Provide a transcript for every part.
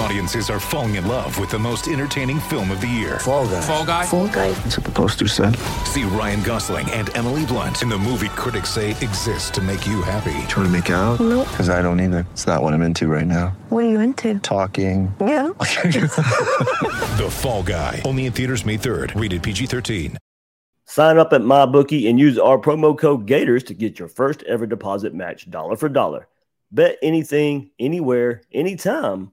Audiences are falling in love with the most entertaining film of the year. Fall guy. Fall guy. Fall guy. That's what the poster said. See Ryan Gosling and Emily Blunt in the movie critics say exists to make you happy. Trying to make it out? Nope. Because I don't either. It's not what I'm into right now. What are you into? Talking. Yeah. The Fall Guy. Only in theaters May 3rd. Rated PG 13. Sign up at MyBookie and use our promo code Gators to get your first ever deposit match dollar for dollar. Bet anything, anywhere, anytime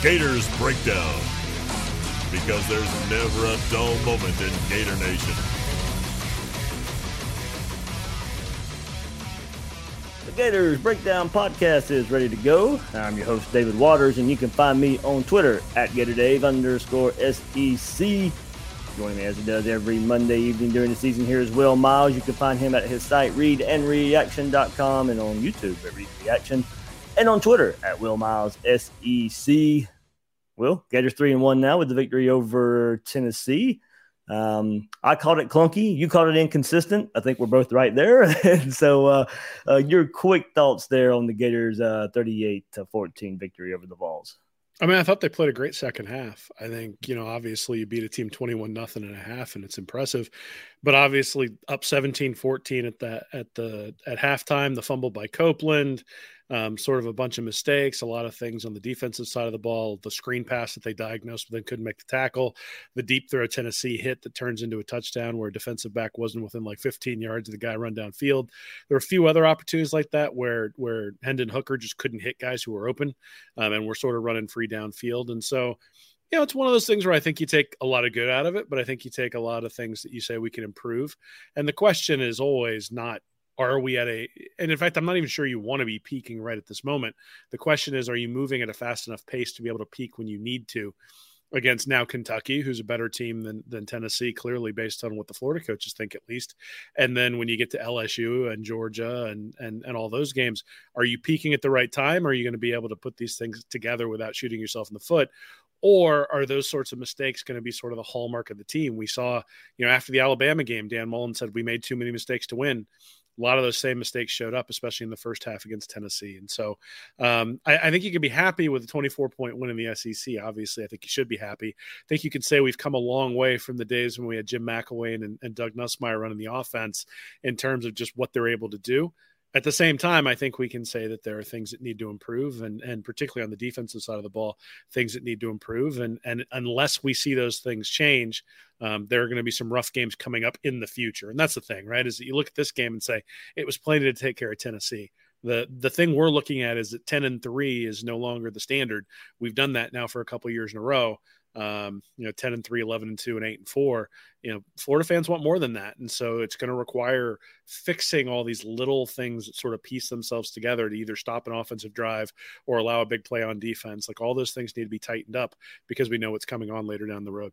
Gators Breakdown. Because there's never a dull moment in Gator Nation. The Gators Breakdown Podcast is ready to go. I'm your host, David Waters, and you can find me on Twitter at GatorDave underscore SEC. Joining me as he does every Monday evening during the season here is Will Miles. You can find him at his site, readandreaction.com, and on YouTube at Read Reaction, and on Twitter at Will Miles SEC. Will, Gators 3 and 1 now with the victory over Tennessee. Um, I called it clunky. You called it inconsistent. I think we're both right there. and so, uh, uh, your quick thoughts there on the Gators' uh, 38 to 14 victory over the Vols. I mean, I thought they played a great second half. I think, you know, obviously you beat a team 21 nothing and a half and it's impressive. But obviously up 17-14 at that at the at halftime, the fumble by Copeland, um, sort of a bunch of mistakes, a lot of things on the defensive side of the ball, the screen pass that they diagnosed but then couldn't make the tackle, the deep throw Tennessee hit that turns into a touchdown where a defensive back wasn't within like 15 yards of the guy run downfield. There were a few other opportunities like that where where Hendon Hooker just couldn't hit guys who were open um, and were sort of running free downfield. And so you know, it's one of those things where I think you take a lot of good out of it, but I think you take a lot of things that you say we can improve. And the question is always not are we at a and in fact i'm not even sure you want to be peaking right at this moment the question is are you moving at a fast enough pace to be able to peak when you need to against now kentucky who's a better team than, than tennessee clearly based on what the florida coaches think at least and then when you get to lsu and georgia and and, and all those games are you peaking at the right time are you going to be able to put these things together without shooting yourself in the foot or are those sorts of mistakes going to be sort of the hallmark of the team? We saw, you know, after the Alabama game, Dan Mullen said we made too many mistakes to win. A lot of those same mistakes showed up, especially in the first half against Tennessee. And so um, I, I, think you can be happy with a 24 point win in the SEC. Obviously, I think you should be happy. I think you can say we've come a long way from the days when we had Jim McElwain and, and Doug Nussmeier running the offense in terms of just what they're able to do at the same time, I think we can say that there are things that need to improve, and and particularly on the defensive side of the ball, things that need to improve. And and unless we see those things change, um, there are going to be some rough games coming up in the future. And that's the thing, right? Is that you look at this game and say it was played to take care of Tennessee. The the thing we're looking at is that ten and three is no longer the standard. We've done that now for a couple years in a row um, you know, 10 and 3, 11 and 2, and 8 and 4. You know, Florida fans want more than that. And so it's going to require fixing all these little things that sort of piece themselves together to either stop an offensive drive or allow a big play on defense. Like all those things need to be tightened up because we know what's coming on later down the road.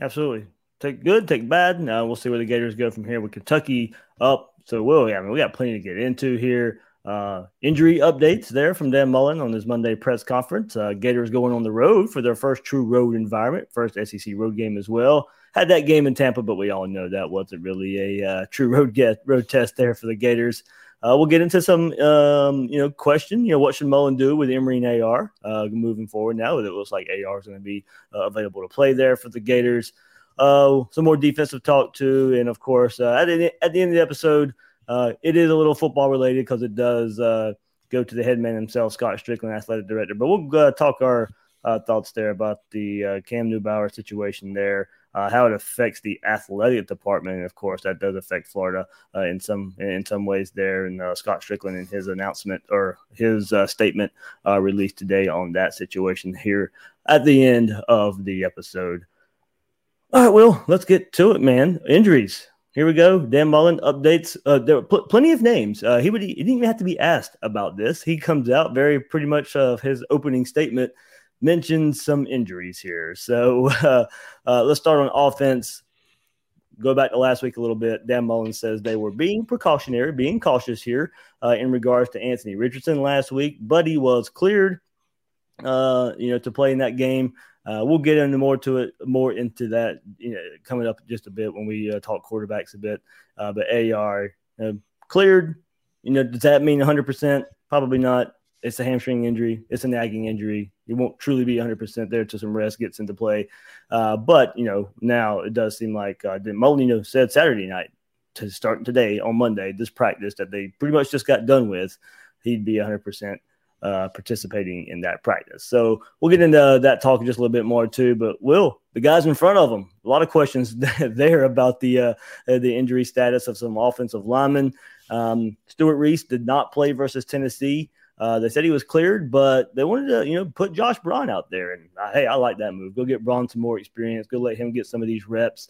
Absolutely. Take good, take bad. Now we'll see where the Gators go from here with Kentucky up. So, we'll. I mean, we got plenty to get into here. Uh, injury updates there from Dan Mullen on his Monday press conference. Uh, Gators going on the road for their first true road environment, first SEC road game as well. Had that game in Tampa, but we all know that wasn't really a uh, true road get road test there for the Gators. uh, we'll get into some, um, you know, question. You know, what should Mullen do with Emery and AR uh, moving forward? Now that it looks like AR is going to be available to play there for the Gators. Uh, some more defensive talk too, and of course, at the, at the end of the episode, uh, it is a little football related because it does go to the headman himself, Scott Stricklin, athletic director. But we'll talk our thoughts there about the Cam Newbauer situation there uh, how it affects the athletic department. And of course, that does affect Florida uh, in some in some ways. There, and uh, Scott Stricklin in his announcement or his uh, statement uh, released today on that situation here at the end of the episode. All right, well, let's get to it, man. Injuries. Here we go. Dan Mullen updates. Uh, there were pl- plenty of names. Uh, he would he didn't even have to be asked about this. He comes out very pretty much of his opening statement mentions some injuries here. So uh, uh, let's start on offense. Go back to last week a little bit. Dan Mullen says they were being precautionary, being cautious here uh, in regards to Anthony Richardson last week, but he was cleared, uh, you know, to play in that game. Uh, we'll get into more to it, more into that you know, coming up just a bit when we uh, talk quarterbacks a bit. but AR cleared. You know, does that mean 100%? Probably not. It's a hamstring injury. It's a nagging injury. It won't truly be 100% there till some rest gets into play. Uh, but, you know, now it does seem like uh, Mullen said Saturday night to start today on Monday, this practice that they pretty much just got done with, he'd be 100% uh, participating in that practice. So we'll get into that talk just a little bit more too. But Will, the guys in front of them, a lot of questions there about the uh, the injury status of some offensive linemen. Um, Stewart Reese did not play versus Tennessee. Uh, they said he was cleared, but they wanted to, you know, put Josh Braun out there. And uh, hey, I like that move. Go get Braun some more experience. Go let him get some of these reps.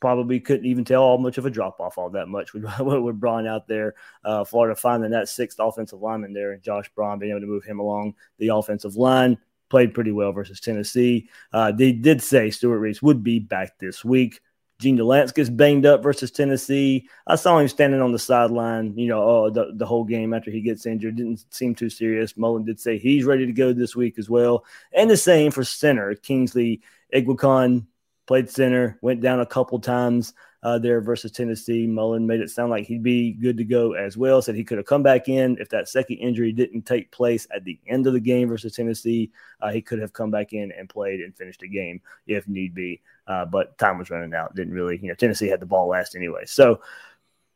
Probably couldn't even tell how much of a drop off all that much with, with Braun out there. Uh, Florida finding that sixth offensive lineman there, and Josh Braun being able to move him along the offensive line. Played pretty well versus Tennessee. Uh, they did say Stewart Reese would be back this week. Jean Delance gets banged up versus Tennessee. I saw him standing on the sideline, you know, oh, the, the whole game after he gets injured. Didn't seem too serious. Mullen did say he's ready to go this week as well. And the same for center. Kingsley Eguakun played center, went down a couple times uh, there versus Tennessee. Mullen made it sound like he'd be good to go as well. Said he could have come back in if that second injury didn't take place at the end of the game versus Tennessee. Uh, he could have come back in and played and finished the game if need be. Uh, but time was running out. Didn't really, you know, Tennessee had the ball last anyway. So,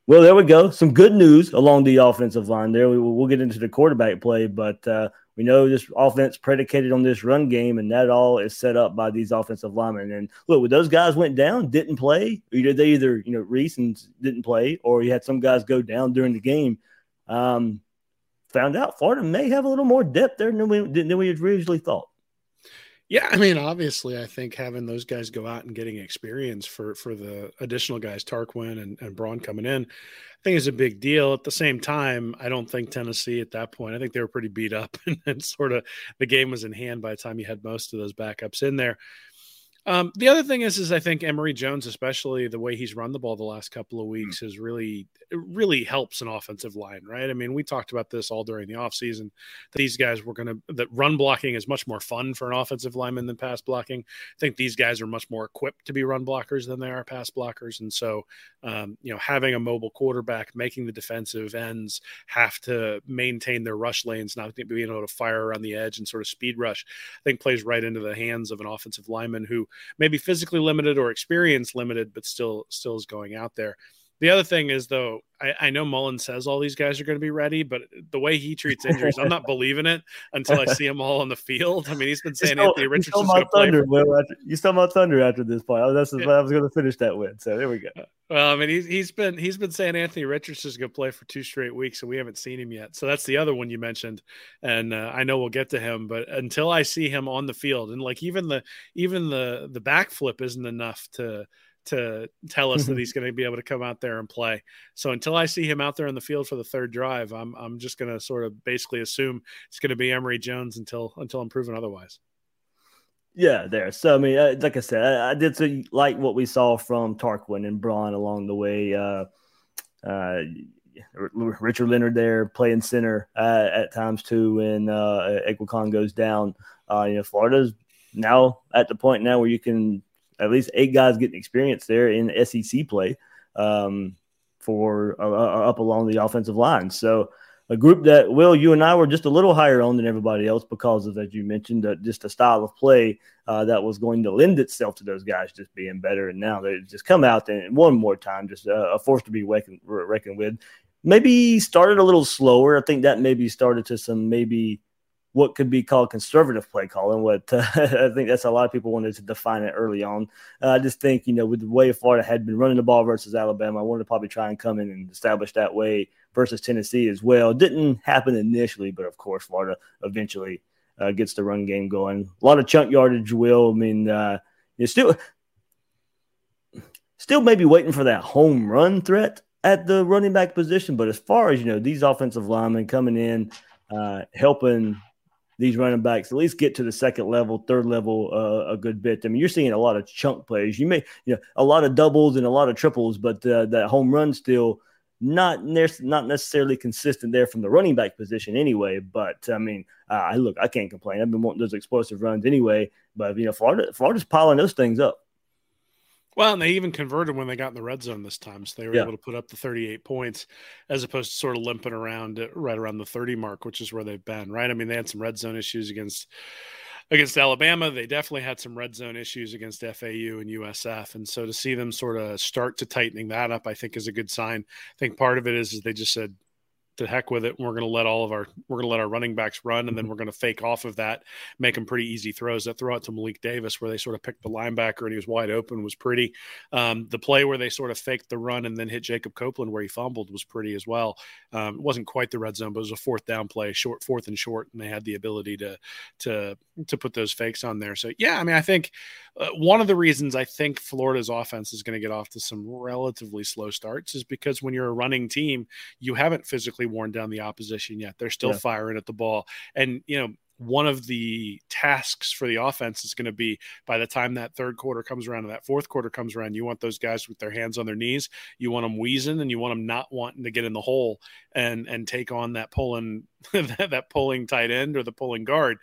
well, there we go. Some good news along the offensive line there. We, will get into the quarterback play, but uh, we know this offense predicated on this run game, and that all is set up by these offensive linemen. And look, when those guys went down, didn't play, either they either you know Reese didn't play, or you had some guys go down during the game. Um, found out Florida may have a little more depth there than we than we originally thought. Yeah, I mean, obviously, I think having those guys go out and getting experience for for the additional guys, Tarquin and, and Braun coming in, I think is a big deal. At the same time, I don't think Tennessee at that point. I think they were pretty beat up, and, and sort of the game was in hand by the time you had most of those backups in there. Um, the other thing is, is I think Emory Jones, especially the way he's run the ball the last couple of hmm. weeks, has really, really helps an offensive line, right? I mean, we talked about this all during the offseason. These guys were going to, that run blocking is much more fun for an offensive lineman than pass blocking. I think these guys are much more equipped to be run blockers than they are pass blockers. And so, um, you know, having a mobile quarterback, making the defensive ends have to maintain their rush lanes, not being able to fire around the edge and sort of speed rush, I think plays right into the hands of an offensive lineman who, maybe physically limited or experience limited, but still still is going out there. The other thing is though, I, I know Mullen says all these guys are going to be ready, but the way he treats injuries, I'm not believing it until I see them all on the field. I mean, he's been saying Anthony Richardson's going to play. Thunder, for- after, you still my thunder after this point. That's what I was going to finish that with. So there we go. Uh, well, I mean, he's, he's been he's been saying Anthony Richardson's going to play for two straight weeks, and we haven't seen him yet. So that's the other one you mentioned, and uh, I know we'll get to him, but until I see him on the field, and like even the even the the backflip isn't enough to to tell us that mm-hmm. he's going to be able to come out there and play. So until I see him out there in the field for the third drive, I'm I'm just going to sort of basically assume it's going to be Emory Jones until until I'm proven otherwise. Yeah, there. So I mean, uh, like I said, I, I did so like what we saw from Tarquin and Braun along the way. Uh, uh, Richard Leonard there playing center uh, at times too when uh, Eguakun goes down. Uh, you know, Florida's now at the point now where you can at least eight guys getting experience there in SEC play. Um, for uh, uh, up along the offensive line. So a group that Will, you and I were just a little higher on than everybody else because of, as you mentioned, uh, just a style of play uh, that was going to lend itself to those guys just being better. And now they just come out and one more time, just uh, a force to be reckoned, reckoned with. Maybe started a little slower. I think that maybe started to some maybe what could be called conservative play calling. What uh, I think that's a lot of people wanted to define it early on. Uh, I just think you know with the way Florida had been running the ball versus Alabama, I wanted to probably try and come in and establish that way versus Tennessee as well. Didn't happen initially, but of course Florida eventually uh, gets the run game going. A lot of chunk yardage. Will I mean uh, you still still maybe waiting for that home run threat at the running back position, but as far as you know, these offensive linemen coming in. Uh, helping these running backs at least get to the second level, third level uh, a good bit. I mean, you're seeing a lot of chunk plays. You may, you know, a lot of doubles and a lot of triples, but uh, that home run still not not necessarily consistent there from the running back position anyway. But I mean, uh, look, I can't complain. I've been wanting those explosive runs anyway. But you know, Florida, Florida's piling those things up. Well, and they even converted when they got in the red zone this time. So they were Yeah. able to put up the 38 points as opposed to sort of limping around right around the 30 mark, which is where they've been, right? I mean, they had some red zone issues against against Alabama. They definitely had some red zone issues against FAU and USF. And so to see them sort of start to tightening that up, I think is a good sign. I think part of it is, is they just said, to heck with it. We're going to let all of our we're going to let our running backs run, and then we're going to fake off of that, make them pretty easy throws. That throw out to Malik Davis, where they sort of picked the linebacker and he was wide open, was pretty. Um, the play where they sort of faked the run and then hit Jacob Copeland where he fumbled was pretty as well. Um, it wasn't quite the red zone, but it was a fourth down play, short fourth and short, and they had the ability to to to put those fakes on there. So yeah, I mean, I think uh, one of the reasons I think Florida's offense is going to get off to some relatively slow starts is because when you're a running team, you haven't physically worn down the opposition yet. They're still Yeah. firing at the ball, and you know. One of the tasks for the offense is going to be by the time that third quarter comes around and that fourth quarter comes around, you want those guys with their hands on their knees. You want them wheezing and you want them not wanting to get in the hole and and take on that pulling that, that pulling tight end or the pulling guard.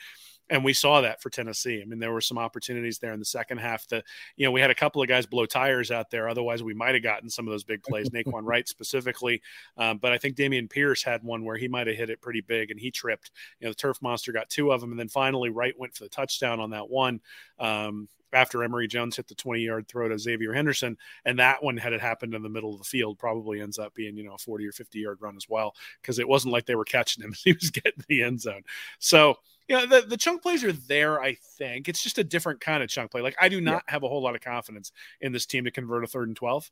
And we saw that for Tennessee. I mean, there were some opportunities there in the second half that, you know, we had a couple of guys blow tires out there. Otherwise, we might have gotten some of those big plays, Nay'Quan Wright specifically. Um, but I think Dameon Pierce had one where he might have hit it pretty big and he tripped. You know, the turf monster got two of them. And then finally, Wright went for the touchdown on that one. Um, after Emory Jones hit the 20 yard throw to Xzavier Henderson. And that one, had it happened in the middle of the field, probably ends up being, you know, a 40 or 50 yard run as well, because it wasn't like they were catching him. He was getting the end zone. So, you know, the, the chunk plays are there, I think. It's just a different kind of chunk play. Like, I do not have a whole lot of confidence in this team to convert a third and 12.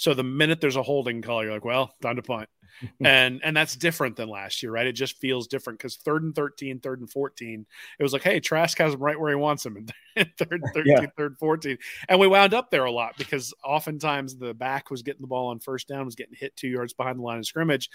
So the minute there's a holding call, you're like, well, time to punt. and and that's different than last year, right? It just feels different because third and 13, third and 14, it was like, hey, Trask has him right where he wants him. And third, and 13, Yeah. third, 14. And we wound up there a lot because oftentimes the back was getting the ball on first down, was getting hit two yards behind the line of scrimmage.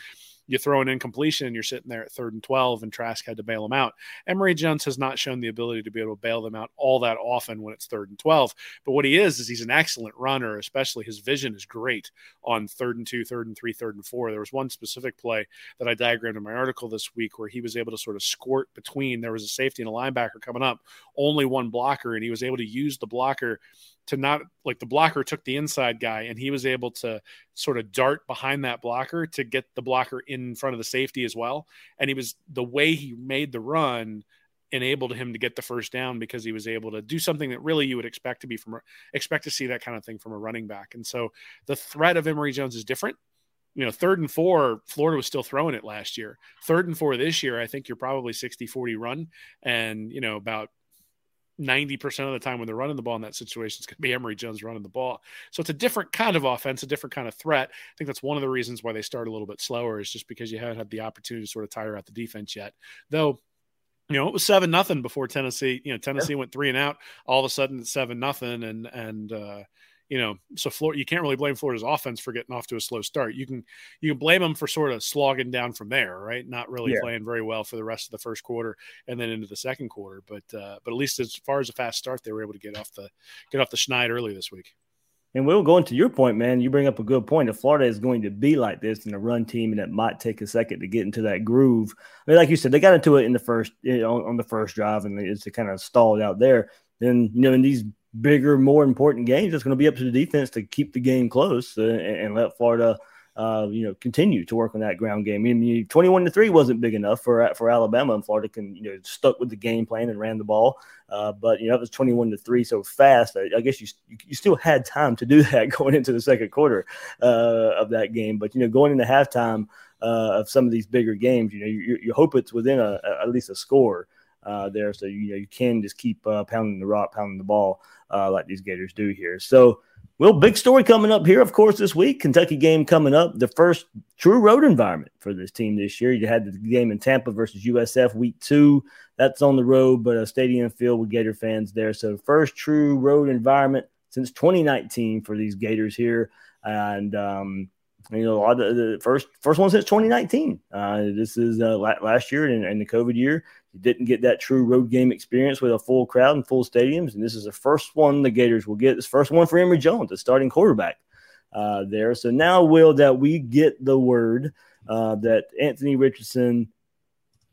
You throw an incompletion and you're sitting there at third and 12, and Trask had to bail them out. Emory Jones has not shown the ability to be able to bail them out all that often when it's third and 12. But what he is, is he's an excellent runner, especially his vision is great on third and two, third and three, third and four. There was one specific play that I diagrammed in my article this week where he was able to sort of squirt between. There was a safety and a linebacker coming up, only one blocker, and he was able to use the blocker to not like the blocker took the inside guy and he was able to sort of dart behind that blocker to get the blocker in front of the safety as well. And he was the way he made the run enabled him to get the first down because he was able to do something that really you would expect to be from expect to see that kind of thing from a running back. And so the threat of Emory Jones is different. You know, third and four, Florida was still throwing it last year. Third and four this year, I think you're probably 60 40 run. And, you know, about 90% of the time when they're running the ball in that situation, it's going to be Emory Jones running the ball. So it's a different kind of offense, a different kind of threat. I think that's one of the reasons why they start a little bit slower is just because you haven't had the opportunity to sort of tire out the defense yet. Though, you know, it was seven nothing before Tennessee. You know, Tennessee went three and out. All of a sudden, it's seven nothing, and and uh, you know, so Florida, you can't really blame Florida's offense for getting off to a slow start. You can you can blame them for sort of slogging down from there, right? Not really Yeah. playing very well for the rest of the first quarter and then into the second quarter. But uh, but at least as far as a fast start, they were able to get off the get off the schneid early this week. And we'll going to your point, man, you bring up a good point. If Florida is going to be like this in a run team, and it might take a second to get into that groove. I mean, like you said, they got into it in the first you know, on, on the first drive, and it's kind of stalled out there. Then you know, in these bigger, more important games, it's going to be up to the defense to keep the game close uh, and, and let Florida uh, you know, continue to work on that ground game. I mean, 21 to three wasn't big enough for for Alabama, and Florida can you know stuck with the game plan and ran the ball. Uh, but you know, it was 21 to three so fast. I, I, guess you you still had time to do that going into the second quarter uh, of that game. But you know, going into halftime uh, of some of these bigger games, you know, you, you hope it's within a, a, at least a score. Uh, there, so you know you can just keep uh, pounding the rock, pounding the ball like these Gators do here. So, well, big story coming up here, of course, this week. Kentucky game coming up. The first true road environment for this team this year. You had the game in Tampa versus USF week two. That's on the road, but a stadium filled with Gator fans there. So, first true road environment since 2019 for these Gators here. And, um, you know, a lot of the first first one since 2019. Uh, this is uh, last year and, and the COVID year. You didn't get that true road game experience with a full crowd and full stadiums, and this is the first one the Gators will get. This first one for Emory Jones, the starting quarterback uh, there. So now, will that we get the word uh, that Anthony Richardson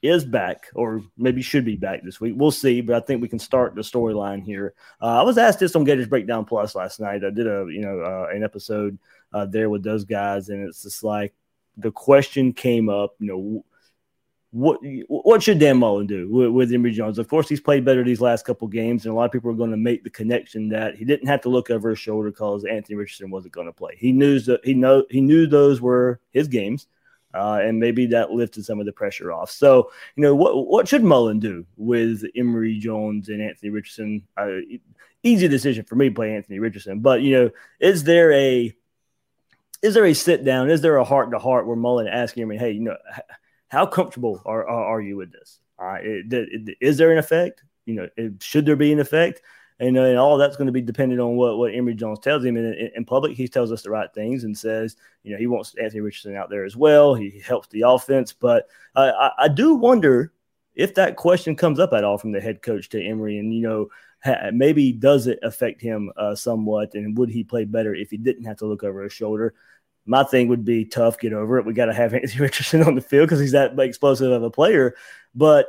is back, or maybe should be back this week. We'll see, but I think we can start the storyline here. Uh, I was asked this on Gators Breakdown Plus last night. I did a you know uh, an episode uh, there with those guys, and it's just like the question came up, you know what what should Dan Mullen do with, with Emory Jones? Of course, he's played better these last couple games, and a lot of people are going to make the connection that he didn't have to look over his shoulder because Anthony Richardson wasn't going to play. He knew that he know he knew those were his games, uh, and maybe that lifted some of the pressure off. So, you know, what what should Mullen do with Emory Jones and Anthony Richardson? Uh, easy decision for me to play Anthony Richardson, but you know, is there a is there a sit down? Is there a heart to heart where Mullen asking him, hey, you know? how comfortable are, are, are you with this? All right, is there an effect? You know, it, should there be an effect? And, and all that's going to be dependent on what, what Emory Jones tells him. And in, in, public, he tells us the right things and says, you know, he wants Anthony Richardson out there as well. He helps the offense. But uh, I, I do wonder if that question comes up at all from the head coach to Emory and, you know, ha- maybe does it affect him uh, somewhat? And would he play better if he didn't have to look over his shoulder? my thing would be tough, get over it. We got to have Anthony Richardson on the field because he's that explosive of a player. But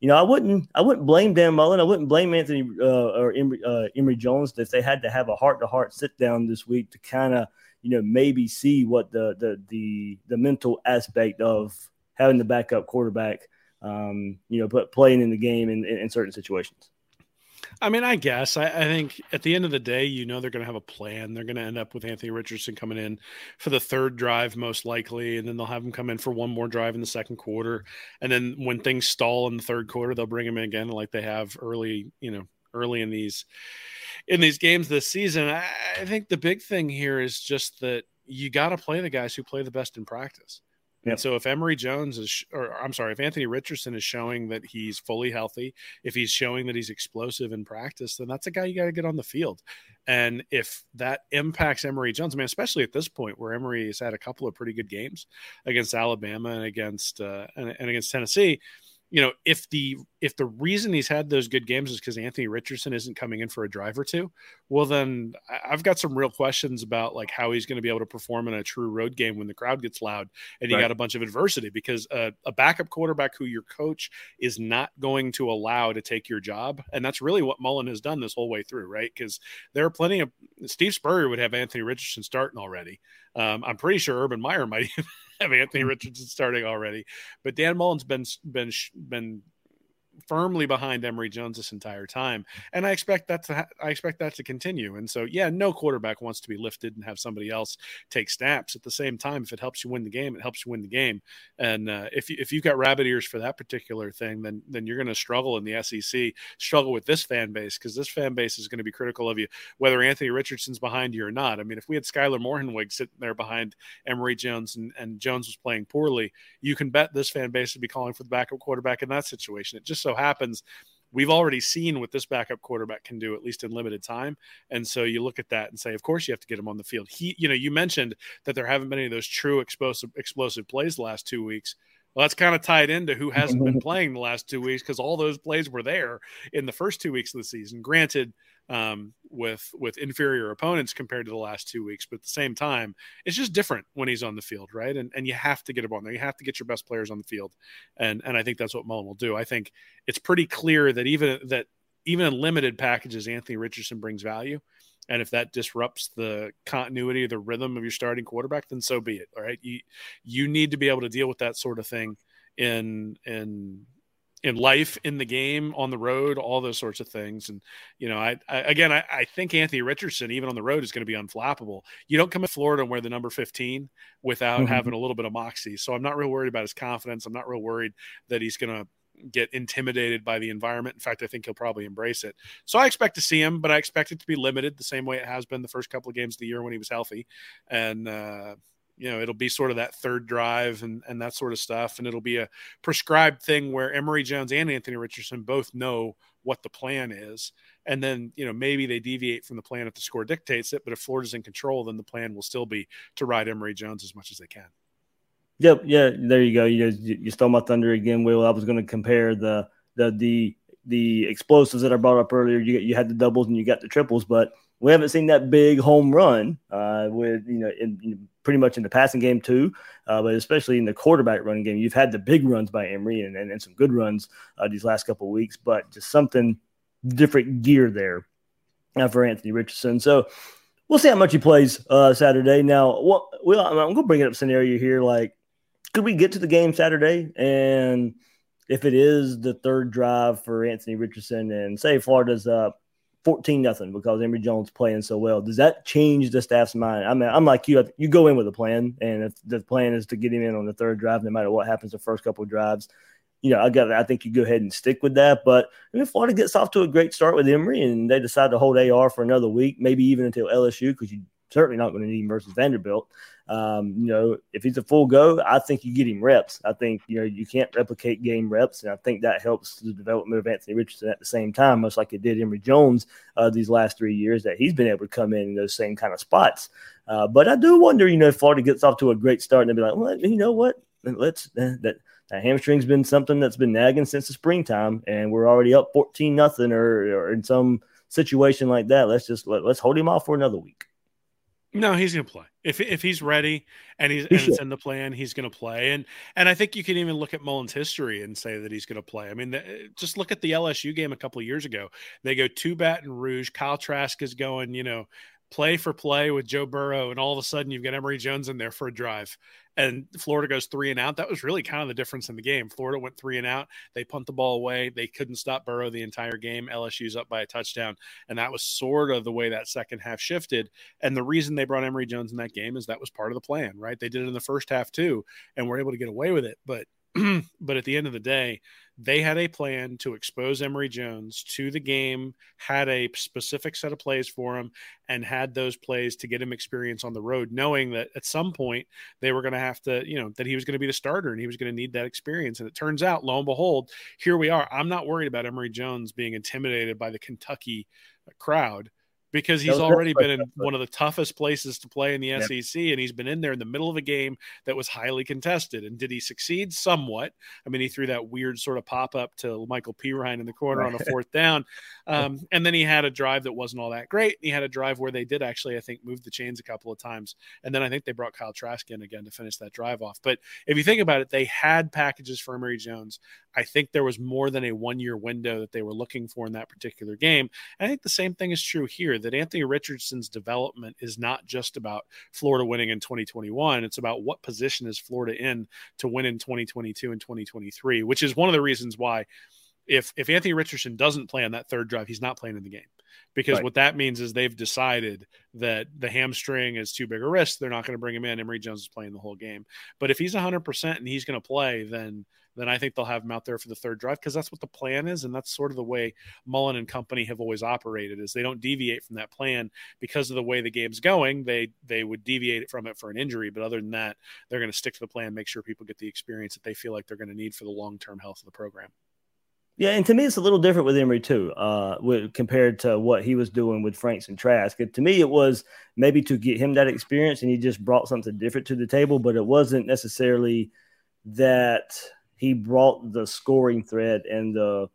you know, I wouldn't, I wouldn't blame Dan Mullen. I wouldn't blame Anthony uh, or Emory, uh, Emory Jones if they had to have a heart to heart sit down this week to kind of, you know, maybe see what the the the the mental aspect of having the backup quarterback, um, you know, but playing in the game in, in, in certain situations. I mean, I guess I, I, think at the end of the day, you know, they're going to have a plan. They're going to end up with Anthony Richardson coming in for the third drive, most likely, and then they'll have him come in for one more drive in the second quarter. And then when things stall in the third quarter, they'll bring him in again, like they have early, you know, early in these in these games this season. I, I think the big thing here is just that you got to play the guys who play the best in practice. Yep. And so if Emory Jones is, or I'm sorry, if Anthony Richardson is showing that he's fully healthy, if he's showing that he's explosive in practice, then that's a guy you got to get on the field. And if that impacts Emory Jones, I mean, especially at this point where Emory has had a couple of pretty good games against Alabama and against uh, and, and against Tennessee, you know, if the if the reason he's had those good games is because Anthony Richardson isn't coming in for a drive or two, well then I've got some real questions about like how he's going to be able to perform in a true road game when the crowd gets loud and you right. got a bunch of adversity because a backup quarterback who your coach is not going to allow to take your job, and that's really what Mullen has done this whole way through, right? Because there are plenty of Steve Spurrier would have Anthony Richardson starting already. Um, I'm pretty sure Urban Meyer might have Anthony. Richardson starting already. But Dan Mullen's been been been firmly behind Emory Jones this entire time, and I expect that to ha- I expect that to continue. And so, yeah, no quarterback wants to be lifted and have somebody else take snaps. At the same time, if it helps you win the game, it helps you win the game. And uh, if you, if you've got rabbit ears for that particular thing, then then you're going to struggle in the SEC, struggle with this fan base because this fan base is going to be critical of you, whether Anthony Richardson's behind you or not. I mean, if we had Skyler Morhenweg sitting there behind Emory Jones and, and Jones was playing poorly, you can bet this fan base would be calling for the backup quarterback in that situation. It just so happens we've already seen what this backup quarterback can do at least in limited time. And so you look at that and say of course you have to get him on the field. He you know you mentioned that there haven't been any of those true explosive explosive plays the last two weeks. Well that's kind of tied into who hasn't been playing the last two weeks because all those plays were there in the first two weeks of the season. Granted um, with with inferior opponents compared to the last two weeks. But at the same time, it's just different when he's on the field, right? And and you have to get him on there. You have to get your best players on the field, and and I think that's what Mullen will do. I think it's pretty clear that even that even in limited packages, Anthony Richardson brings value. And if that disrupts the continuity, the rhythm of your starting quarterback, then so be it. All right. You you need to be able to deal with that sort of thing in in in life, in the game, on the road, all those sorts of things. And you know, I, I again, I, I, think Anthony Richardson, even on the road, is going to be unflappable. You don't come to Florida and wear the number fifteen without mm-hmm. having a little bit of moxie. So I'm not real worried about his confidence. I'm not real worried that he's going to get intimidated by the environment. In fact, I think he'll probably embrace it. So I expect to see him, but I expect it to be limited the same way it has been the first couple of games of the year when he was healthy. And uh, you know it'll be sort of that third drive and and that sort of stuff. And it'll be a prescribed thing where Emory Jones and Anthony Richardson both know what the plan is. And then you know maybe they deviate from the plan if the score dictates it. But if Florida's in control then the plan will still be to ride Emory Jones as much as they can. Yep. Yeah. There you go. You you stole my thunder again will. I was going to compare the the the the explosives that I brought up earlier. You you had the doubles and you got the triples but we haven't seen that big home run uh, with you know in, in pretty much in the passing game too, uh, but especially in the quarterback running game. You've had the big runs by Emory and, and, and some good runs uh, these last couple weeks, but just something different gear there uh, for Anthony Richardson. So we'll see how much he plays uh, Saturday. Now, well, I'm going to bring it up scenario here. Like, could we get to the game Saturday and if it is the third drive for Anthony Richardson and say Florida's up 14 nothing because Emory Jones playing so well. Does that change the staff's mind? I mean, I'm like you. You go in with a plan, and if the plan is to get him in on the third drive, no matter what happens the first couple of drives, you know, I got. I think you go ahead and stick with that. But I mean, Florida gets off to a great start with Emory, and they decide to hold AR for another week, maybe even until LSU, because you're certainly not going to need him versus Vanderbilt. Um, you know, if he's a full go, I think you get him reps. I think you know you can't replicate game reps, and I think that helps the development of Anthony Richardson at the same time, much like it did Emory Jones uh, these last three years. That he's been able to come in in those same kind of spots. Uh, but I do wonder, you know, if Florida gets off to a great start and they'll be like, well, you know what, let's uh, that. That hamstring's been something that's been nagging since the springtime, and we're already up fourteen nothing, or, or in some situation like that. Let's just let, let's hold him off for another week. No, he's going to play. If if he's ready and he's he and it's in the plan, he's going to play. And and I think you can even look at Mullen's history and say that he's going to play. I mean, the, just look at the LSU game a couple of years ago. They go to Baton Rouge. Kyle Trask is going, you know, play for play with Joe Burrow, and all of a sudden you've got Emory Jones in there for a drive and Florida goes three and out. That was really kind of the difference in the game. Florida went three and out. They punt the ball away. They couldn't stop Burrow the entire game. LSU's up by a touchdown. And that was sort of the way that second half shifted. And the reason they brought Emory Jones in that game is that was part of the plan, right? They did it in the first half too, and were able to get away with it. But but at the end of the day, they had a plan to expose Emory Jones to the game, had a specific set of plays for him, and had those plays to get him experience on the road, knowing that at some point they were going to have to, you know, that he was going to be the starter and he was going to need that experience. And it turns out, lo and behold, here we are. I'm not worried about Emory Jones being intimidated by the Kentucky crowd because he's already been in one of the toughest places to play in the. SEC, and he's been in there in the middle of a game that was highly contested. And did he succeed? Somewhat. I mean, he threw that weird sort of pop up to Michael Perine in the corner on a fourth down, um, and then he had a drive that wasn't all that great. He had a drive where they did actually, I think, move the chains a couple of times, and then I think they brought Kyle Trask in again to finish that drive off. But if you think about it, they had packages for Emory Jones. I think there was more than a one year window that they were looking for in that particular game. And I think the same thing is true here that Anthony Richardson's development is not just about Florida winning in 2021. It's about what position is Florida in to win in 2022 and 2023, which is one of the reasons why if if Anthony Richardson doesn't play on that third drive, he's not playing in the game. Because right. what that means is they've decided that the hamstring is too big a risk. They're not going to bring him in. Emory Jones is playing the whole game. But if he's 100% and he's going to play, then then I think they'll have him out there for the third drive because that's what the plan is, and that's sort of the way Mullen and company have always operated. Is they don't deviate from that plan because of the way the game's going. They they would deviate from it for an injury, but other than that, they're going to stick to the plan, make sure people get the experience that they feel like they're going to need for the long term health of the program. Yeah, and to me, it's a little different with Emory too, uh, with, compared to what he was doing with Franks and Trask. to me, it was maybe to get him that experience, and he just brought something different to the table. But it wasn't necessarily that he brought the scoring threat and the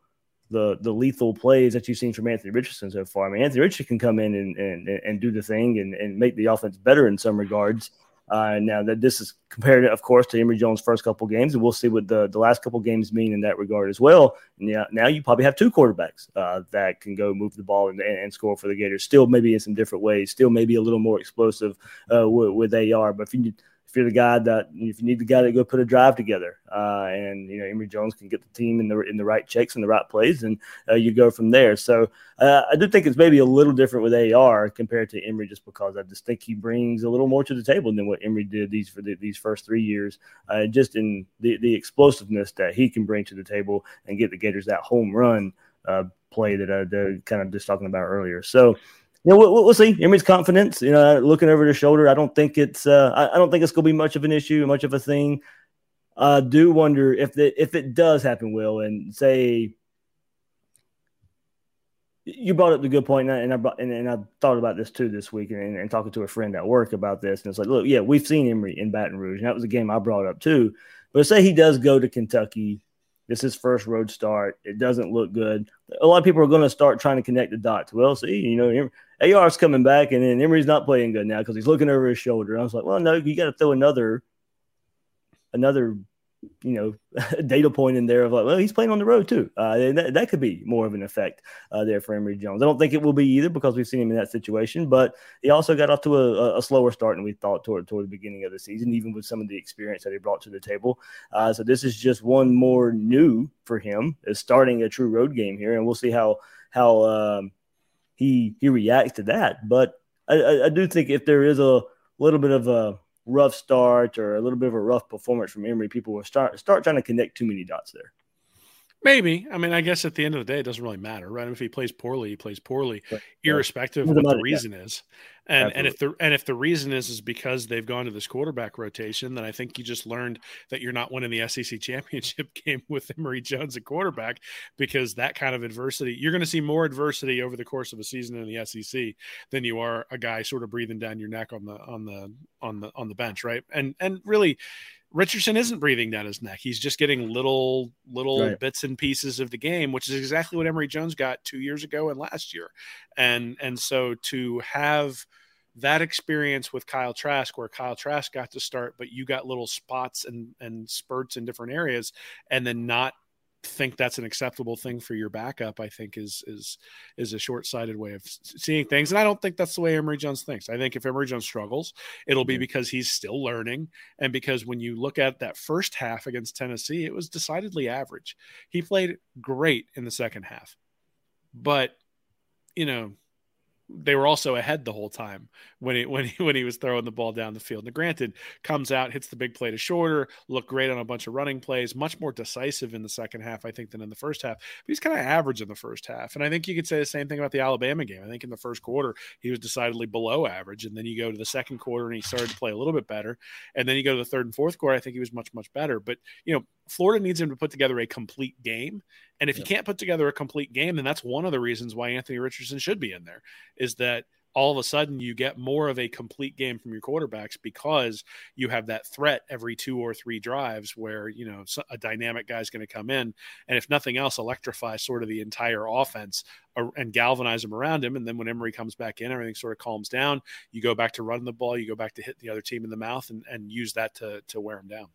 the the lethal plays that you've seen from Anthony Richardson so far. I mean, Anthony Richardson can come in and and, and do the thing and, and make the offense better in some regards. Uh, now that this is compared, of course, to Emory Jones' first couple games, and we'll see what the, the last couple games mean in that regard as well. Yeah, now you probably have two quarterbacks uh, that can go move the ball and, and, score for the Gators. Still, maybe in some different ways. Still, maybe a little more explosive uh, with, with AR. But if you if you're the guy that if you need the guy to go put a drive together, uh, and you know Emory Jones can get the team in the in the right checks and the right plays, and uh, you go from there. So uh, I do think it's maybe a little different with AR compared to Emory, just because I just think he brings a little more to the table than what Emory did these for the, these first three years, uh, just in the the explosiveness that he can bring to the table and get the Gators that home run uh, play that I kind of just talking about earlier. So know, we'll, we'll see. Emory's confidence, you know, looking over the shoulder. I don't think it's, uh, I, don't think it's going to be much of an issue, much of a thing. I do wonder if the, if it does happen, Will, and say you brought up the good point, and I, and I, brought, and, and I thought about this too this week, and, and, talking to a friend at work about this, and it's like, look, yeah, we've seen Emory in Baton Rouge, and that was a game I brought up too. But say he does go to Kentucky this is first road start. It doesn't look good. A lot of people are going to start trying to connect the dots. Well, see, you know, AR's coming back, and then Emory's not playing good now because he's looking over his shoulder. I was like, well, no, you got to throw another, another you know data point in there of like, well, he's playing on the road too. Uh, that, that could be more of an effect uh, there for Emory Jones. I don't think it will be either because we've seen him in that situation, but he also got off to a, a slower start than we thought toward toward the beginning of the season, even with some of the experience that he brought to the table. Uh, so this is just one more new for him is starting a true road game here, and we'll see how how um, he he reacts to that. But I, I do think if there is a little bit of a rough start or a little bit of a rough performance from Emory, people will start start trying to connect too many dots there. Maybe. I mean, I guess at the end of the day, it doesn't really matter, right? If he plays poorly, he plays poorly, right. irrespective of what the reason yeah. is. And Absolutely. and if the and if the reason is is because they've gone to this quarterback rotation, then I think you just learned that you're not winning the SEC championship game with Emory Jones at quarterback because that kind of adversity, you're going to see more adversity over the course of a season in the SEC than you are a guy sort of breathing down your neck on the on the on the on the bench, right? And and really Richardson isn't breathing down his neck. He's just getting little little right. bits and pieces of the game, which is exactly what Emory Jones got two years ago and last year. And and so to have that experience with Kyle Trask, where Kyle Trask got to start, but you got little spots and and spurts in different areas, and then not think that's an acceptable thing for your backup, I think is is is a short sighted way of seeing things. And I don't think that's the way Emory Jones thinks. I think if Emory Jones struggles, it'll be mm-hmm. because he's still learning, and because when you look at that first half against Tennessee, it was decidedly average. He played great in the second half, but you know they were also ahead the whole time when he when he when he was throwing the ball down the field. Now, granted, comes out, hits the big play to shorter, looked great on a bunch of running plays, much more decisive in the second half, I think, than in the first half. But he's kind of average in the first half, and I think you could say the same thing about the Alabama game. I think in the first quarter he was decidedly below average, and then you go to the second quarter and he started to play a little bit better, and then you go to the third and fourth quarter, I think he was much much better. But you know, Florida needs him to put together a complete game. And if yeah. you can't put together a complete game, then that's one of the reasons why Anthony Richardson should be in there is that all of a sudden you get more of a complete game from your quarterbacks because you have that threat every two or three drives where you know a dynamic guy's going to come in. And if nothing else electrify sort of the entire offense uh, and galvanize them around him. And then when Emory comes back in everything sort of calms down. You go back to running the ball. You go back to hit the other team in the mouth and, and use that to to wear them down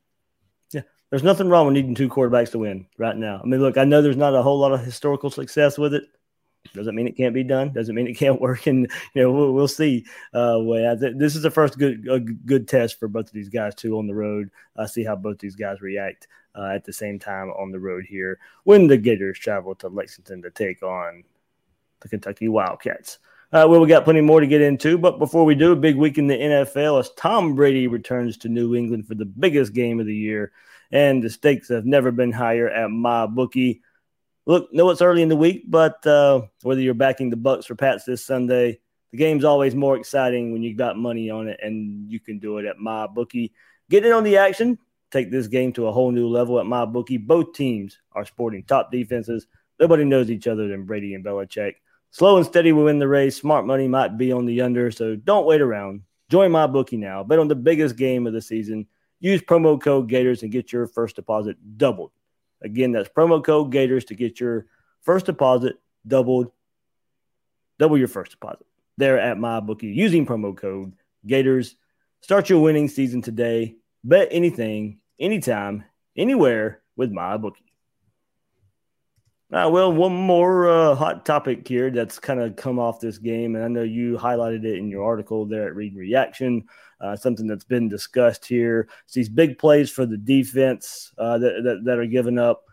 yeah, there's nothing wrong with needing two quarterbacks to win right now. I mean, look, I know there's not a whole lot of historical success with it. Doesn't mean it can't be done. Doesn't mean it can't work. And you know, we'll, we'll see. Uh, this is the first good good test for both of these guys too on the road. Uh, see how both these guys react uh, at the same time on the road here when the Gators travel to Lexington to take on the Kentucky Wildcats. Uh, well, we got plenty more to get into, but before we do, a big week in the NFL as Tom Brady returns to New England for the biggest game of the year, and the stakes have never been higher at my bookie. Look, know it's early in the week, but uh, whether you're backing the Bucks or Pats this Sunday, the game's always more exciting when you've got money on it, and you can do it at my bookie. Get in on the action. Take this game to a whole new level at my bookie. Both teams are sporting top defenses. Nobody knows each other than Brady and Belichick. Slow and steady will win the race. Smart money might be on the under, so don't wait around. Join my bookie now. Bet on the biggest game of the season. Use promo code Gators and get your first deposit doubled. Again, that's promo code Gators to get your first deposit doubled. Double your first deposit there at my bookie using promo code Gators. Start your winning season today. Bet anything, anytime, anywhere with my bookie. Uh, well, one more uh, hot topic here that's kind of come off this game, and I know you highlighted it in your article there at Read Reaction. Uh, something that's been discussed here. It's these big plays for the defense uh, that, that, that are given up.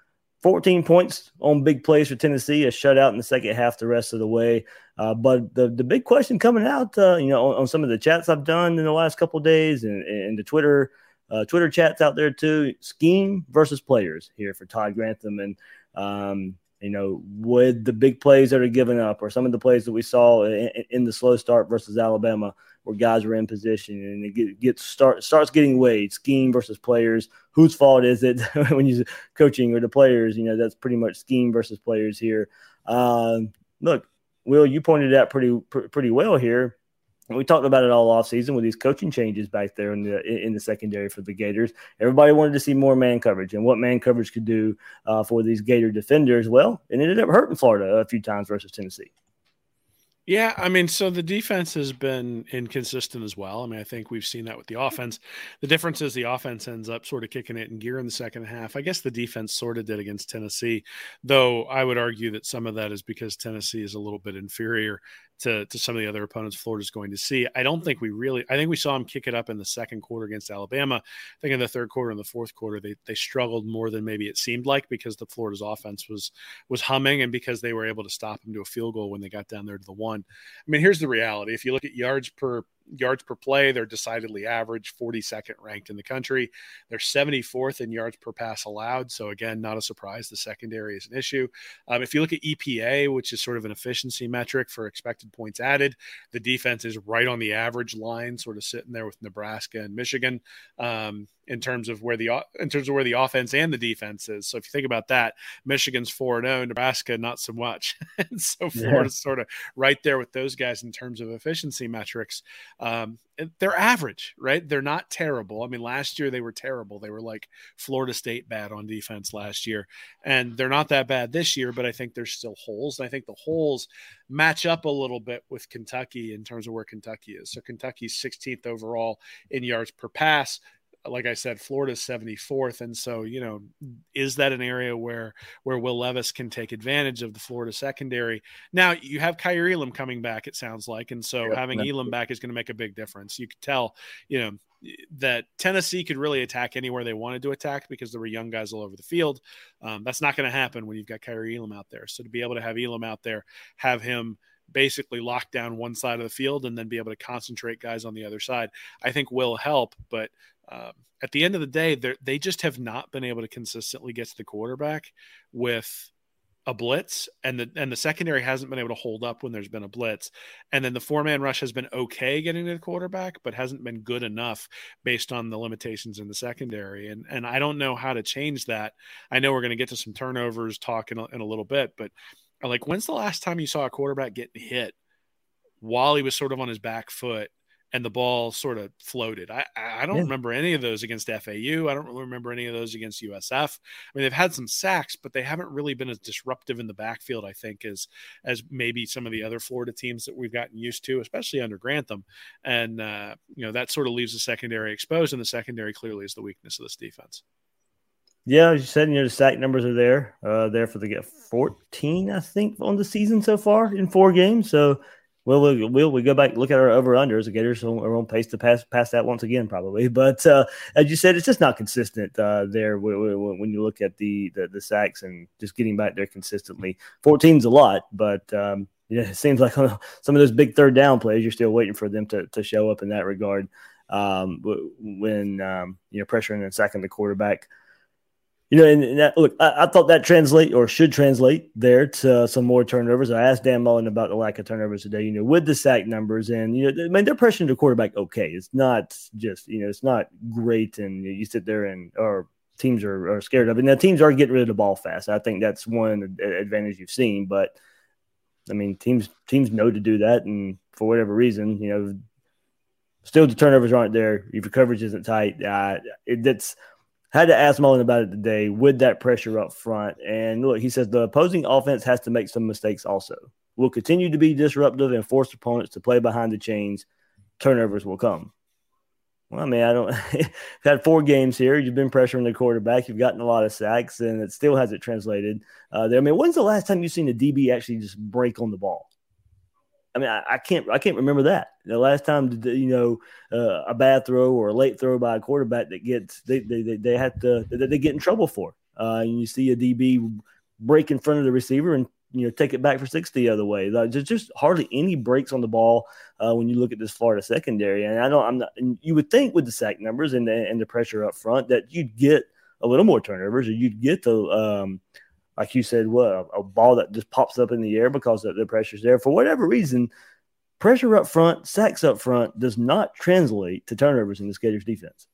14 points on big plays for Tennessee, a shutout in the second half the rest of the way. Uh, but the, the big question coming out, uh, you know, on, on, some of the chats I've done in the last couple days and, and the Twitter uh, Twitter chats out there too, scheme versus players here for Todd Grantham. And, um, you know, would the big plays that are given up or some of the plays that we saw in, in the slow start versus Alabama – where guys were in position and it get, gets start starts getting weighed scheme versus players whose fault is it when you're coaching or the players you know that's pretty much scheme versus players here. Um, look will you pointed out pretty pr- pretty well here we talked about it all off season with these coaching changes back there in the in the secondary for the Gators. Everybody wanted to see more man coverage and what man coverage could do uh, for these Gator defenders. Well, it ended up hurting Florida a few times versus Tennessee. Yeah, I mean, so the defense has been inconsistent as well. I mean, I think we've seen that with the offense. The difference is the offense ends up sort of kicking it in gear in the second half. I guess the defense sort of did against Tennessee, though I would argue that some of that is because Tennessee is a little bit inferior to, to some of the other opponents Florida's going to see. I don't think we really, I think we saw them kick it up in the second quarter against Alabama. I think in the third quarter and the fourth quarter, they, they struggled more than maybe it seemed like because the Florida's offense was, was humming and because they were able to stop them to a field goal when they got down there to the one. I mean, here's the reality. If you look at yards per yards per play. They're decidedly average, 42nd ranked in the country. They're 74th in yards per pass allowed. So, again, not a surprise. The secondary is an issue. Um, if you look at EPA, which is sort of an efficiency metric for expected points added, the defense is right on the average line, sort of sitting there with Nebraska and Michigan. Um, in terms of where the in terms of where the offense and the defense is. So if you think about that, Michigan's four and zero, Nebraska not so much, and so Florida's yeah. sort of right there with those guys in terms of efficiency metrics. Um, they're average, right? They're not terrible. I mean, last year they were terrible. They were like Florida State bad on defense last year, and they're not that bad this year. But I think there's still holes. And I think the holes match up a little bit with Kentucky in terms of where Kentucky is. So Kentucky's 16th overall in yards per pass like I said, Florida's 74th. And so, you know, is that an area where where Will Levis can take advantage of the Florida secondary? Now you have Kaiir Elam coming back, it sounds like. And so having Elam back is going to make a big difference. You could tell, you know, that Tennessee could really attack anywhere they wanted to attack because there were young guys all over the field. Um, that's not going to happen when you've got Kaiir Elam out there. So to be able to have Elam out there, have him basically lock down one side of the field and then be able to concentrate guys on the other side, I think will help. But um, at the end of the day, they just have not been able to consistently get to the quarterback with a blitz, and the and the secondary hasn't been able to hold up when there's been a blitz, and then the four man rush has been okay getting to the quarterback, but hasn't been good enough based on the limitations in the secondary, and and I don't know how to change that. I know we're going to get to some turnovers talk in a, in a little bit, but like when's the last time you saw a quarterback getting hit while he was sort of on his back foot and the ball sort of floated. I I don't yeah. remember any of those against FAU. I don't really remember any of those against USF. I mean, they've had some sacks, but they haven't really been as disruptive in the backfield. I think as as maybe some of the other Florida teams that we've gotten used to, especially under Grantham. And uh, you know that sort of leaves the secondary exposed, and the secondary clearly is the weakness of this defense. Yeah, as you said, you know, the sack numbers are there. Uh, there for the get 14, I think, on the season so far in four games. So well, we'll, we'll we go back look at our over unders. The Gators are on pace to pass pass that once again, probably. But uh, as you said, it's just not consistent uh, there when you look at the, the, the sacks and just getting back there consistently. 14's a lot, but um, yeah, it seems like some of those big third down plays, you're still waiting for them to, to show up in that regard. Um, when um, you know pressuring and sacking the quarterback you know, and, and that, look, I, I, thought that translate or should translate there to some more turnovers. I asked Dan Mullen about the lack of turnovers today. You know, with the sack numbers, and you know, I mean, they're pressuring the quarterback okay. It's not just you know, it's not great, and you sit there and or teams are, are scared of it. Now teams are getting rid of the ball fast. I think that's one advantage you've seen, but I mean, teams teams know to do that, and for whatever reason, you know, still the turnovers aren't there. If your coverage isn't tight, uh, it, that's had to ask Mullen about it today with that pressure up front. And look, he says the opposing offense has to make some mistakes also. We'll continue to be disruptive and force opponents to play behind the chains. Turnovers will come. Well, I mean, I don't. Had four games here. You've been pressuring the quarterback. You've gotten a lot of sacks, and it still hasn't translated. Uh, there. I mean, when's the last time you've seen a DB actually just break on the ball? I mean, I, I can't. I can't remember that. The last time, you know, uh, a bad throw or a late throw by a quarterback that gets they they they, have to they get in trouble for. Uh, and you see a DB break in front of the receiver and you know take it back for six the other way. Like, there's just hardly any breaks on the ball uh, when you look at this Florida secondary. And I don't, I'm not. you would think with the sack numbers and the, and the pressure up front that you'd get a little more turnovers, or you'd get the um, like you said, what a, ball that just pops up in the air because the, the pressure's there for whatever reason. Pressure up front, sacks up front does not translate to turnovers in the Gators defense.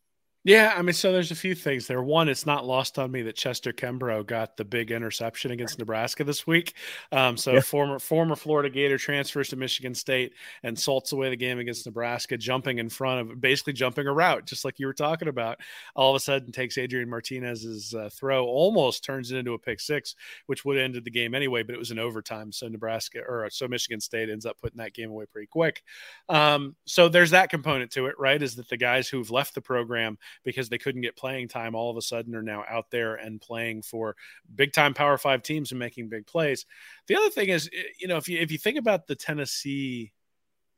Yeah, I mean, so there's a few things there. One, it's not lost on me that Chester Kimbrough got the big interception against Nebraska this week. Um, so yeah. former former Florida Gator transfers to Michigan State and salts away the game against Nebraska, jumping in front of basically jumping a route, just like you were talking about. All of a sudden, takes Adrian Martinez's uh, throw, almost turns it into a pick six, which would have ended the game anyway, but it was in overtime. So Nebraska or so Michigan State ends up putting that game away pretty quick. Um, so there's that component to it, right? Is that the guys who've left the program because they couldn't get playing time all of a sudden are now out there and playing for big time power five teams and making big plays the other thing is eh, you know if you if you think about the tennessee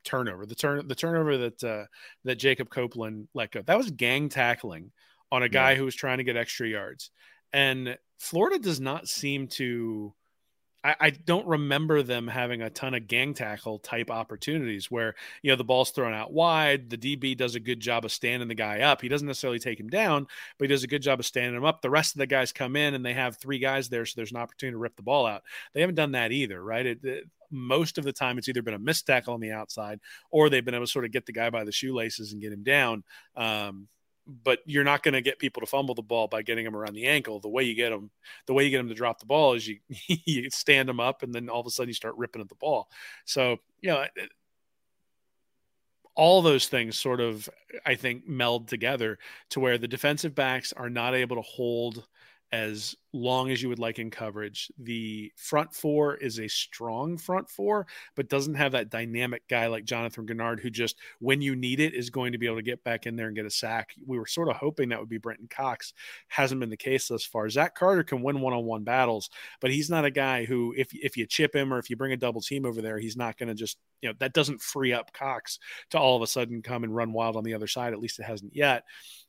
turnover the turn the turnover that uh, that jacob copeland let go that was gang tackling on a guy yeah. who was trying to get extra yards and florida does not seem to I, I, don't remember them having a ton of gang tackle type opportunities where you know the ball's thrown out wide. The DB does a good job of standing the guy up. He doesn't necessarily take him down, but he does a good job of standing him up. The rest of the guys come in and they have three guys there, so there's an opportunity to rip the ball out. They haven't done that either, right? It, it, most of the time, it's either been a missed tackle on the outside or they've been able to sort of get the guy by the shoelaces and get him down. Um, but you're not going to get people to fumble the ball by getting them around the ankle. The way you get them, the way you get them to drop the ball is you you stand them up, and then all of a sudden you start ripping at the ball. So you know, all those things sort of I think meld together to where the defensive backs are not able to hold as long as you would like in coverage. The front four is a strong front four, but doesn't have that dynamic guy like Jonathan Greenard, who just, when you need it, is going to be able to get back in there and get a sack. We were sort of hoping that would be Brenton Cox. Hasn't been the case thus far. Zach Carter can win one on one battles, but he's not a guy who, if, if you chip him or if you bring a double team over there, he's not going to just, you know, that doesn't free up Cox to all of a sudden come and run wild on the other side. At least it hasn't yet.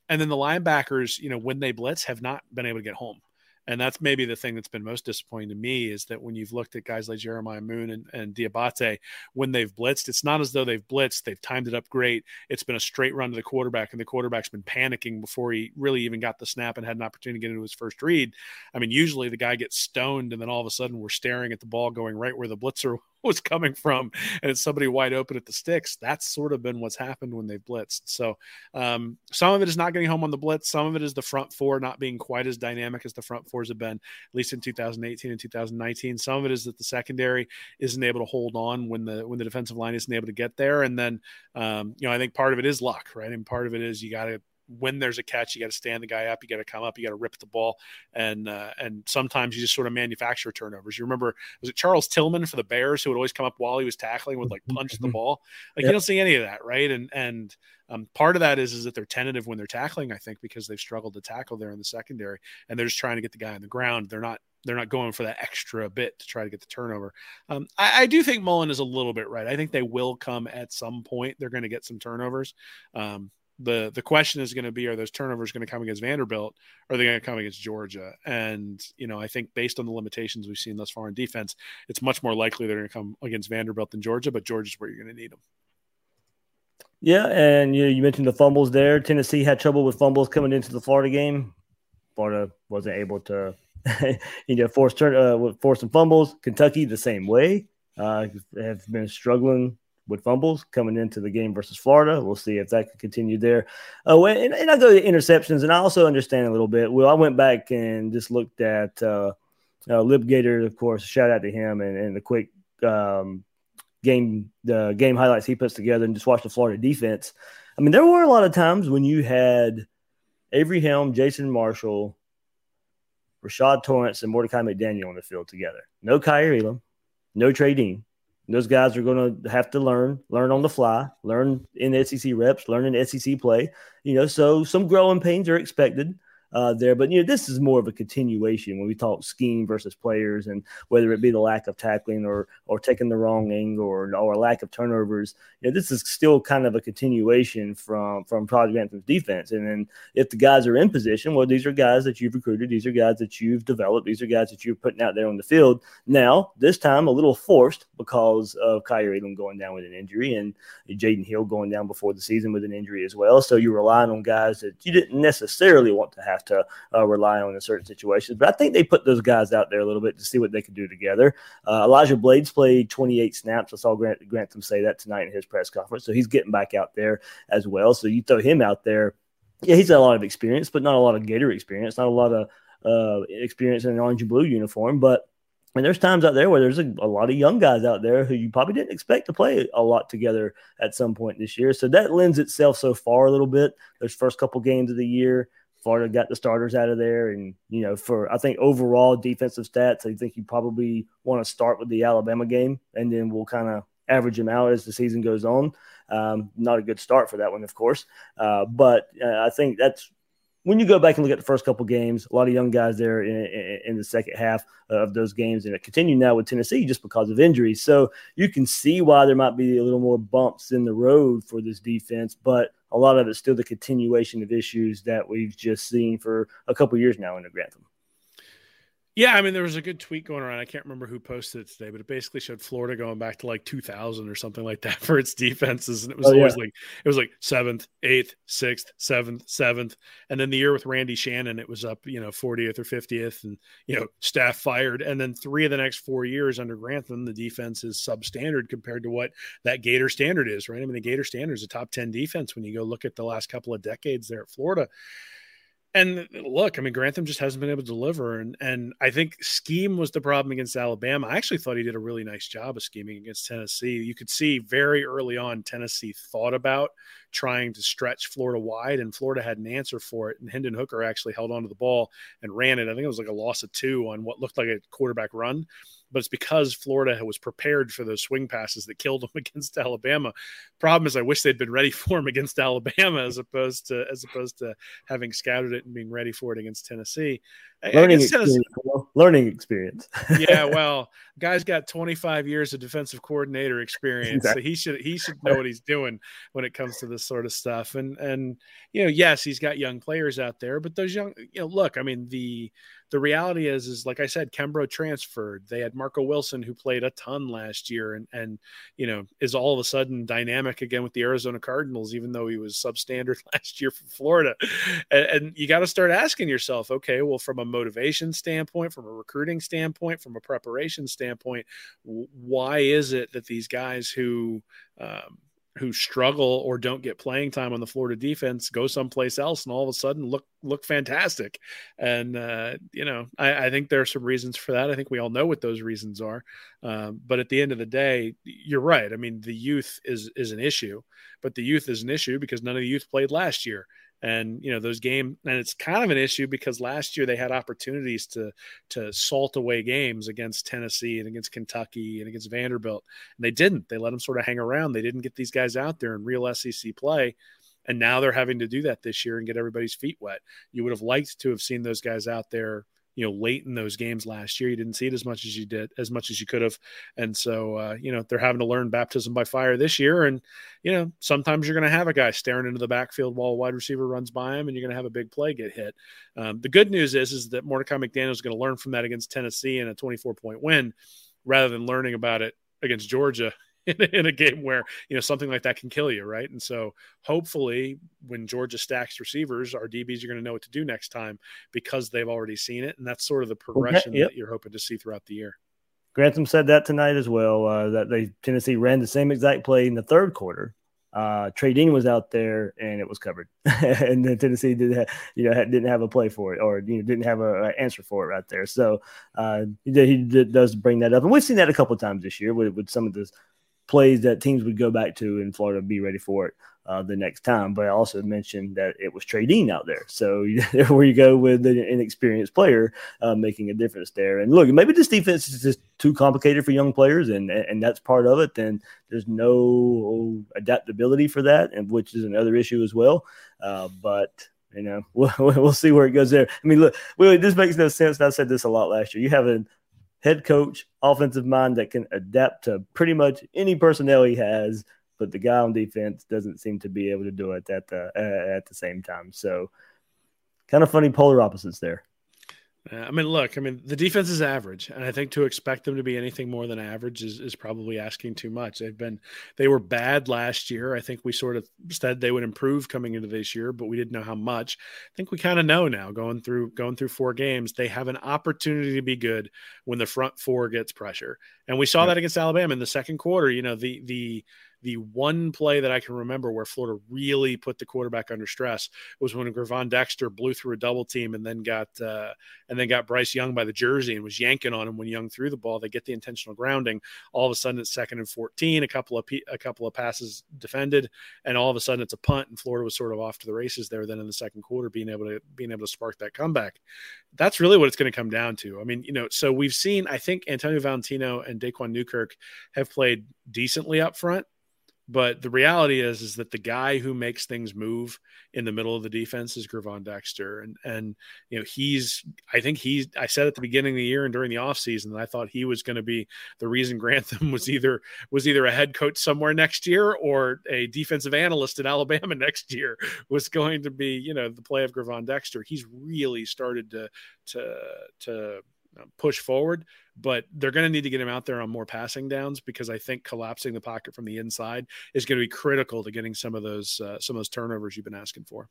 And then the linebackers, you know, when they blitz, have not been able to get home. And that's maybe the thing that's been most disappointing to me is that when you've looked at guys like Jeremiah Moon and, and Diabate, when they've blitzed, it's not as though they've blitzed. They've timed it up great. It's been a straight run to the quarterback, and the quarterback's been panicking before he really even got the snap and had an opportunity to get into his first read. I mean, usually the guy gets stoned, and then all of a sudden we're staring at the ball going right where the blitzer was coming from and it's somebody wide open at the sticks that's sort of been what's happened when they've blitzed. So um, some of it is not getting home on the blitz. Some of it is the front four not being quite as dynamic as the front fours have been at least in 2018 and 2019 some of it is that the secondary isn't able to hold on when the when the defensive line isn't able to get there. And then um, you know i think part of it is luck right? And part of it is you got to when there's a catch, you got to stand the guy up, you got to come up, you got to rip the ball, and uh, and sometimes you just sort of manufacture turnovers. You remember was it Charles Tillman for the Bears who would always come up while he was tackling would like punch the mm-hmm. ball? Like yep. you don't see any of that, right? And and um, part of that is is that they're tentative when they're tackling. I think because they've struggled to tackle there in the secondary, and they're just trying to get the guy on the ground. They're not they're not going for that extra bit to try to get the turnover. Um, I, I, do think Mullen is a little bit right. I think they will come at some point. They're going to get some turnovers. Um, the the question is going to be are those turnovers going to come against Vanderbilt or are they going to come against Georgia? And you know, I think based on the limitations we've seen thus far in defense, it's much more likely they're going to come against Vanderbilt than Georgia, but Georgia's where you're going to need them. Yeah, and you know, you mentioned the fumbles there. Tennessee had trouble with fumbles coming into the Florida game. Florida wasn't able to, you know, force turn uh, force some fumbles. Kentucky the same way. Uh, have been struggling with fumbles coming into the game versus Florida. We'll see if that can continue there. Oh, and, and I go to interceptions, and I also understand a little bit. Well, I went back and just looked at uh, uh, of course. Shout out to him and, and the quick um, game the game highlights he puts together, and just watch the Florida defense. I mean, there were a lot of times when you had Avery Helm, Jason Marshall, Rashad Torrence, and Mordecai McDaniel on the field together. No Kaiir Elam, no Trey Dean Those guys are going to have to learn, learn on the fly, learn in SEC reps, learn in SEC play. You know, so some growing pains are expected uh, there. But you know, this is more of a continuation when we talk scheme versus players, and whether it be the lack of tackling or or taking the wrong angle or or lack of turnovers. You know, this is still kind of a continuation from from Project Grantham defense. And then if the guys are in position, well, these are guys that you've recruited, these are guys that you've developed, these are guys that you're putting out there on the field. Now, this time a little forced because of Kaiir Elam going down with an injury and Jaden Hill going down before the season with an injury as well. So you're relying on guys that you didn't necessarily want to have have to uh, rely on in certain situations. But I think they put those guys out there a little bit to see what they could do together. Uh, Elijah Blades played 28 snaps. I saw Grant Grantham say that tonight in his press conference. So he's getting back out there as well. So you throw him out there. Yeah, he's got a lot of experience, but not a lot of Gator experience, not a lot of uh, experience in an orange and blue uniform. But and there's times out there where there's a, a, lot of young guys out there who you probably didn't expect to play a lot together at some point this year. So that lends itself so far a little bit. Those first couple games of the year, Florida got the starters out of there, and you know, for I think overall defensive stats, I think you probably want to start with the Alabama game, and then we'll kind of average them out as the season goes on. Um, not a good start for that one, of course, uh, but uh, I think that's when you go back and look at the first couple games, a lot of young guys there in, in, in, the second half of those games, and it continued now with Tennessee just because of injuries. So you can see why there might be a little more bumps in the road for this defense, but a lot of it's still the continuation of issues that we've just seen for a couple years now in the Grantham. Yeah, I mean, there was a good tweet going around. I can't remember who posted it today, but it basically showed Florida going back to like 2000 or something like that for its defenses, and it was oh, always yeah. like it was like seventh, eighth, sixth, seventh, seventh, and then the year with Randy Shannon, it was up, you know, 40th or 50th, and you know, staff fired, and then three of the next four years under Grantham, the defense is substandard compared to what that Gator standard is, right? I mean, the Gator standard is a top 10 defense when you go look at the last couple of decades there at Florida. And look, I mean, Grantham just hasn't been able to deliver, and and I think scheme was the problem against Alabama. I actually thought he did a really nice job of scheming against Tennessee. You could see very early on Tennessee thought about trying to stretch Florida wide, and Florida had an answer for it. And Hendon Hooker actually held onto the ball and ran it. I think it was like a loss of two on what looked like a quarterback run but it's because Florida was prepared for those swing passes that killed them against Alabama. Problem is, I wish they'd been ready for them against Alabama as opposed to as opposed to having scouted it and being ready for it against Tennessee. Learning experience. Learning experience. yeah, well, guy's got 25 years of defensive coordinator experience, exactly. so he should he should know what he's doing when it comes to this sort of stuff. And and you know, yes, he's got young players out there, but those young, you know, look, I mean the the reality is, is like I said, Kimbrough transferred. They had Marco Wilson who played a ton last year, and and you know is all of a sudden dynamic again with the Arizona Cardinals, even though he was substandard last year for Florida. And, and you got to start asking yourself, okay, well, from a motivation standpoint, from a recruiting standpoint, from a preparation standpoint, why is it that these guys who um, who struggle or don't get playing time on the Florida defense go someplace else and all of a sudden look look fantastic. And uh, you know, I, I, think there are some reasons for that. I think we all know what those reasons are. Um, but at the end of the day, you're right. I mean, the youth is is an issue, but the youth is an issue because none of the youth played last year and you know those game and it's kind of an issue because last year they had opportunities to to salt away games against Tennessee and against Kentucky and against Vanderbilt. And they didn't. They let them sort of hang around. They didn't get these guys out there in real SEC play. And now they're having to do that this year and get everybody's feet wet. You would have liked to have seen those guys out there you know late in those games last year you didn't see it as much as you did as much as you could have. And so uh, you know they're having to learn baptism by fire this year. And you know sometimes you're going to have a guy staring into the backfield while a wide receiver runs by him and you're going to have a big play get hit. Um, the good news is is that mordecai mcdaniel is going to learn from that against tennessee in a 24 point win rather than learning about it against georgia in, a game where you know something like that can kill you, right? And so hopefully, when Georgia stacks receivers, our DBs are going to know what to do next time because they've already seen it, and that's sort of the progression okay, yep. that you're hoping to see throughout the year. Grantham said that tonight as well. Uh, that they Tennessee ran the same exact play in the third quarter. Uh, Trey Dean was out there and it was covered, and then Tennessee did have, you know didn't have a play for it or you know didn't have an answer for it right there. So uh, he, he does bring that up, and we've seen that a couple times this year with, with some of the plays that teams would go back to in Florida be ready for it uh, the next time. But I also mentioned that it was Trey Dean out there. So where you go with an inexperienced player uh, making a difference there. And look, maybe this defense is just too complicated for young players, and and that's part of it. Then there's no adaptability for that, and which is another issue as well. Uh, but you know, we'll, we'll see where it goes there. I mean, look, this makes no sense. I said this a lot last year. You have a head coach, offensive mind that can adapt to pretty much any personnel he has but the guy on defense doesn't seem to be able to do it at the uh, at the same time. So, kind of funny polar opposites there. Uh, I mean, look, I mean, the defense is average, and I think to expect them to be anything more than average is, is probably asking too much. They've been, they were bad last year. I think we sort of said they would improve coming into this year, but we didn't know how much. I think we kind of know now going through going through four games, they have an opportunity to be good when the front four gets pressure, and we saw yeah. that against Alabama in the second quarter. You know, the the the one play that I can remember where Florida really put the quarterback under stress was when Gervon Dexter blew through a double team and then got uh, and then got Bryce Young by the jersey and was yanking on him when Young threw the ball. They get the intentional grounding. All of a sudden, it's second and fourteen. A couple of a couple of passes defended, and all of a sudden, it's a punt. And Florida was sort of off to the races there. Then in the second quarter, being able to being able to spark that comeback. That's really what it's going to come down to. I mean, you know, so we've seen. I think Antonio Valentino and Daquan Newkirk have played decently up front but the reality is, is that the guy who makes things move in the middle of the defense is Gervon Dexter. And, and, you know, he's, I think he's, I said at the beginning of the year and during the offseason that I thought he was going to be the reason Grantham was either, was either a head coach somewhere next year or a defensive analyst in Alabama next year was going to be, you know, the play of Gervon Dexter. He's really started to, to, to, push forward, but they're going to need to get him out there on more passing downs because I think collapsing the pocket from the inside is going to be critical to getting some of those uh, some of those turnovers you've been asking for.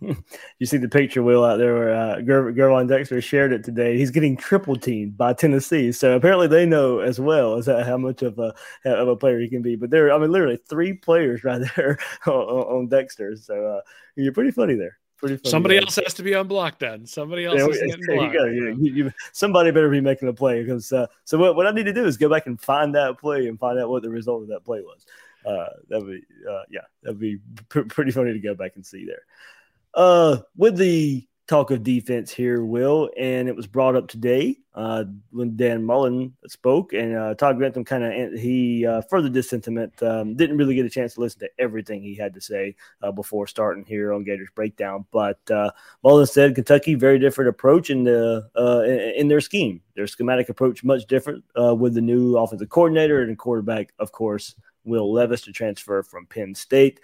you see the picture, Will, out there where uh, Gervon Dexter shared it today. He's getting triple teamed by Tennessee, so apparently they know as well as how much of a of a player he can be. But there, I mean, literally three players right there on, on Dexter. So uh, you're pretty funny there. Pretty funny. Somebody else has to be on block then. Somebody else yeah, is there you go. You, you, somebody better be making a play because uh, so what, what I need to do is go back and find that play and find out what the result of that play was. Uh, that'd be uh, yeah, that'd be pr- pretty funny to go back and see there. Uh, with the talk of defense here, Will, and it was brought up today uh, when Dan Mullen spoke, and uh, Todd Grantham kind of he uh, furthered this sentiment. Um, didn't really get a chance to listen to everything he had to say uh, before starting here on Gators Breakdown, but uh, Mullen said Kentucky very different approach in the uh, in, their scheme, their schematic approach much different with the new offensive coordinator and quarterback, of course. Will Levis to transfer from Penn State.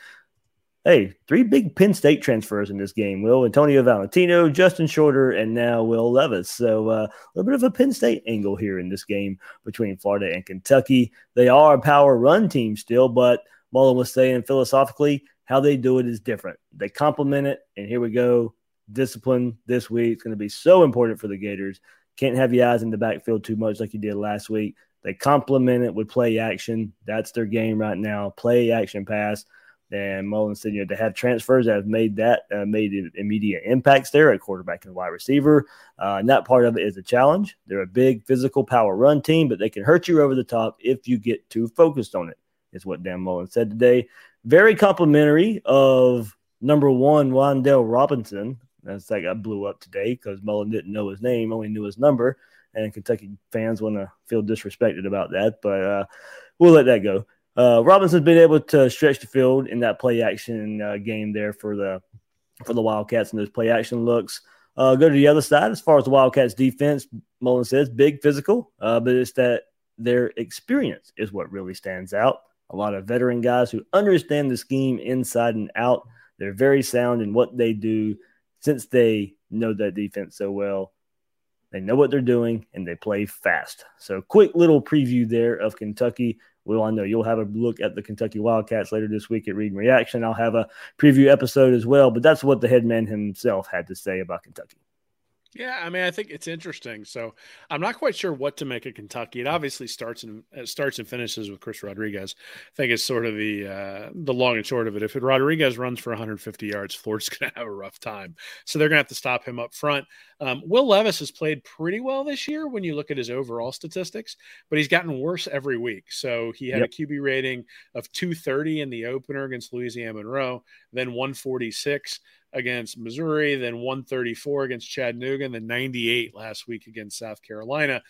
Hey, three big Penn State transfers in this game. Will Antonio Valentino, Justin Shorter, and now Will Levis. So uh, a little bit of a Penn State angle here in this game between Florida and Kentucky. They are a power run team still, but Mullen was saying philosophically how they do it is different. They complement it, and here we go. Discipline this week is going to be so important for the Gators. Can't have your eyes in the backfield too much like you did last week. They complement it with play action. That's their game right now. Play action pass. And Mullen said, you know, to have transfers that have made that uh, made immediate impacts there at quarterback and wide receiver. Uh, and that part of it is a challenge. They're a big physical power run team, but they can hurt you over the top if you get too focused on it, is what Dan Mullen said today. Very complimentary of number one, Wan'Dale Robinson. That's like I blew up today because Mullen didn't know his name, only knew his number. And Kentucky fans want to feel disrespected about that, but uh, we'll let that go. Uh, Robinson's been able to stretch the field in that play action uh, game there for the for the Wildcats and those play action looks. Uh, go to the other side as far as the Wildcats defense. Mullen says big physical, uh, but it's that their experience is what really stands out. A lot of veteran guys who understand the scheme inside and out. They're very sound in what they do since they know that defense so well. They know what they're doing and they play fast. So, quick little preview there of Kentucky Will, I know you'll have a look at the Kentucky Wildcats later this week at Read and Reaction. I'll have a preview episode as well, but that's what the head man himself had to say about Kentucky. Yeah, I mean, I think it's interesting. So I'm not quite sure what to make of Kentucky. It obviously starts and uh, starts and finishes with Chris Rodriguez. I think it's sort of the uh, the long and short of it. If Rodriguez runs for 150 yards, Florida's going to have a rough time. So they're going to have to stop him up front. Um, Will Levis has played pretty well this year when you look at his overall statistics, but he's gotten worse every week. So he had yep. a QB rating of 230 in the opener against Louisiana Monroe, then 146 against Missouri, then 134 against Chattanooga, and then 98 last week against South Carolina.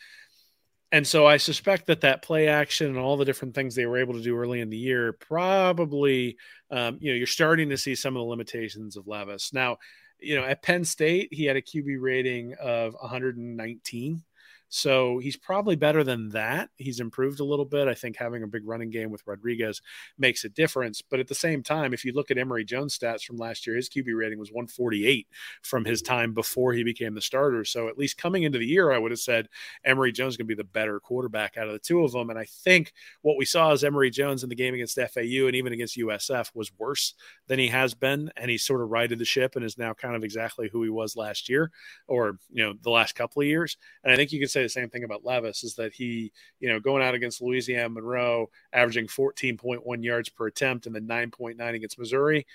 And so I suspect that that play action and all the different things they were able to do early in the year probably, um, you know, you're starting to see some of the limitations of Levis. Now, you know, at Penn State, he had a QB rating of 119 so he's probably better than that. He's improved a little bit. I think having a big running game with Rodriguez makes a difference. But at the same time, if you look at Emory Jones stats from last year, his QB rating was 148 from his mm-hmm. time before he became the starter. So at least coming into the year, I would have said Emory Jones is going to be the better quarterback out of the two of them. And I think what we saw is Emory Jones in the game against FAU and even against USF was worse than he has been. And he sort of righted the ship and is now kind of exactly who he was last year or, you know, the last couple of years. And I think you could say the same thing about Levis is that he, you know, going out against Louisiana Monroe, averaging 14.1 yards per attempt and then 9.9 against Missouri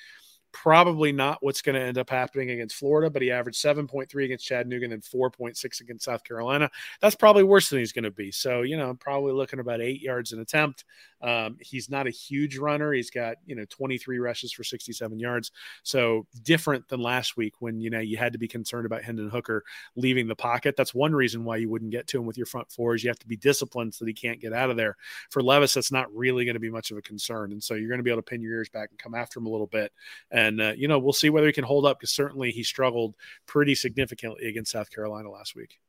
Probably not what's going to end up happening against Florida, but he averaged 7.3 against Chattanooga and then 4.6 against South Carolina. That's probably worse than he's going to be. So, you know, probably looking about eight yards an attempt. Um, he's not a huge runner. He's got, you know, 23 rushes for 67 yards. So different than last week when, you know, you had to be concerned about Hendon Hooker leaving the pocket. That's one reason why you wouldn't get to him with your front four is you have to be disciplined so that he can't get out of there. For Levis, that's not really going to be much of a concern. And so you're going to be able to pin your ears back and come after him a little bit. And, uh, you know, we'll see whether he can hold up because certainly he struggled pretty significantly against South Carolina last week.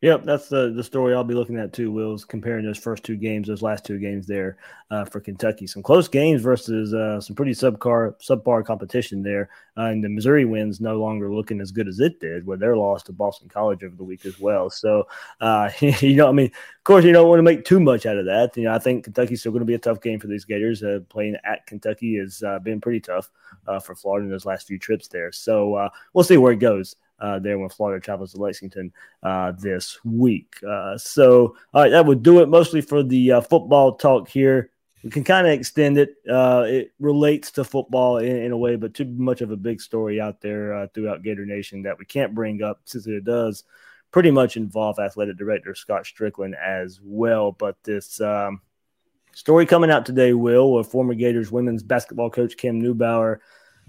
Yep, that's the the story I'll be looking at too. Will's comparing those first two games, those last two games there uh, for Kentucky. Some close games versus uh, some pretty subcar subpar competition there, uh, and the Missouri wins no longer looking as good as it did, where they're lost to Boston College over the week as well. So, uh, you know, I mean, of course, you don't want to make too much out of that. You know, I think Kentucky's still going to be a tough game for these Gators. Uh, playing at Kentucky has uh, been pretty tough for Florida in those last few trips there. So we'll see where it goes uh, there when Florida travels to Lexington uh, this week. Uh, so, all right, that would do it mostly for the uh, football talk here. We can kind of extend it. It relates to football in, in, a way, but too much of a big story out there throughout Gator Nation that we can't bring up since it does pretty much involve athletic director Scott Stricklin as well. But this um, story coming out today, Will, with former Gators women's basketball coach Kim Newbauer,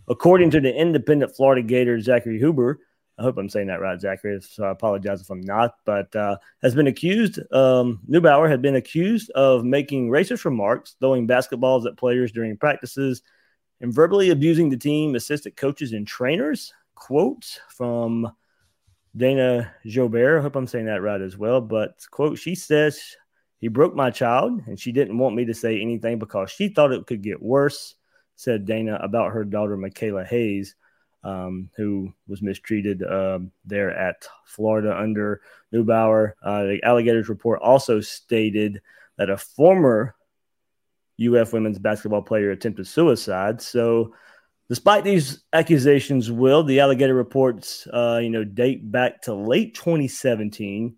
according to the independent Florida Gator Zachary Huber, I hope I'm saying that right, Zachary. So I apologize if I'm not, but uh, has been accused. Um, Newbauer had been accused of making racist remarks, throwing basketballs at players during practices, and verbally abusing the team, assistant coaches, and trainers. Quote from Dana Jobert. I hope I'm saying that right as well. But quote, she says he broke my child, and she didn't want me to say anything because she thought it could get worse. Said Dana about her daughter Michaela Hayes um, who was mistreated uh, there at Florida under Newbauer. Uh, the Alligators report also stated that a former UF women's basketball player attempted suicide. So, despite these accusations, will the Alligator reports, uh, you know, date back to late 2017.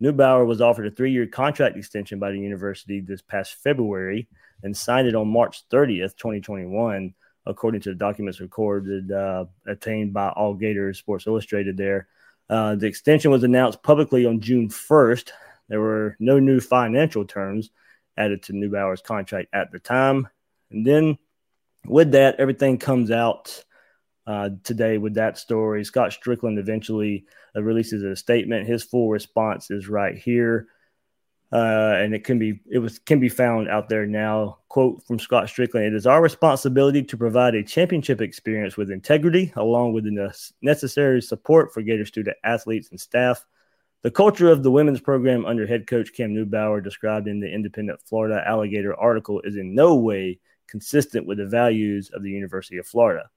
Newbauer was offered a three-year contract extension by the university this past February and signed it on March 30th, 2021 according to the documents recorded uh, obtained by All Gators Sports Illustrated. There, uh, the extension was announced publicly on June 1st. There were no new financial terms added to Newbauer's contract at the time, and then with that, everything comes out. Uh, today, with that story, Scott Stricklin eventually uh, releases a statement. His full response is right here uh, and it can be it was can be found out there now. Quote from Scott Stricklin: "It is our responsibility to provide a championship experience with integrity, along with the necessary support for Gator student athletes and staff." The culture of the women's program under head coach Cam Newbauer, described in the Independent Florida Alligator article, is in no way consistent with the values of the University of Florida.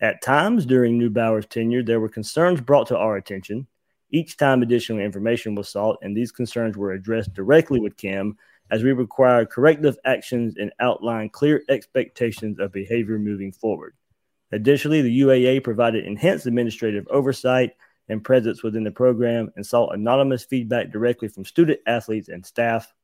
At times during Newbauer's tenure, there were concerns brought to our attention each time additional information was sought, and these concerns were addressed directly with Kim as we require corrective actions and outline clear expectations of behavior moving forward. Additionally, the UAA provided enhanced administrative oversight and presence within the program and sought anonymous feedback directly from student athletes and staff.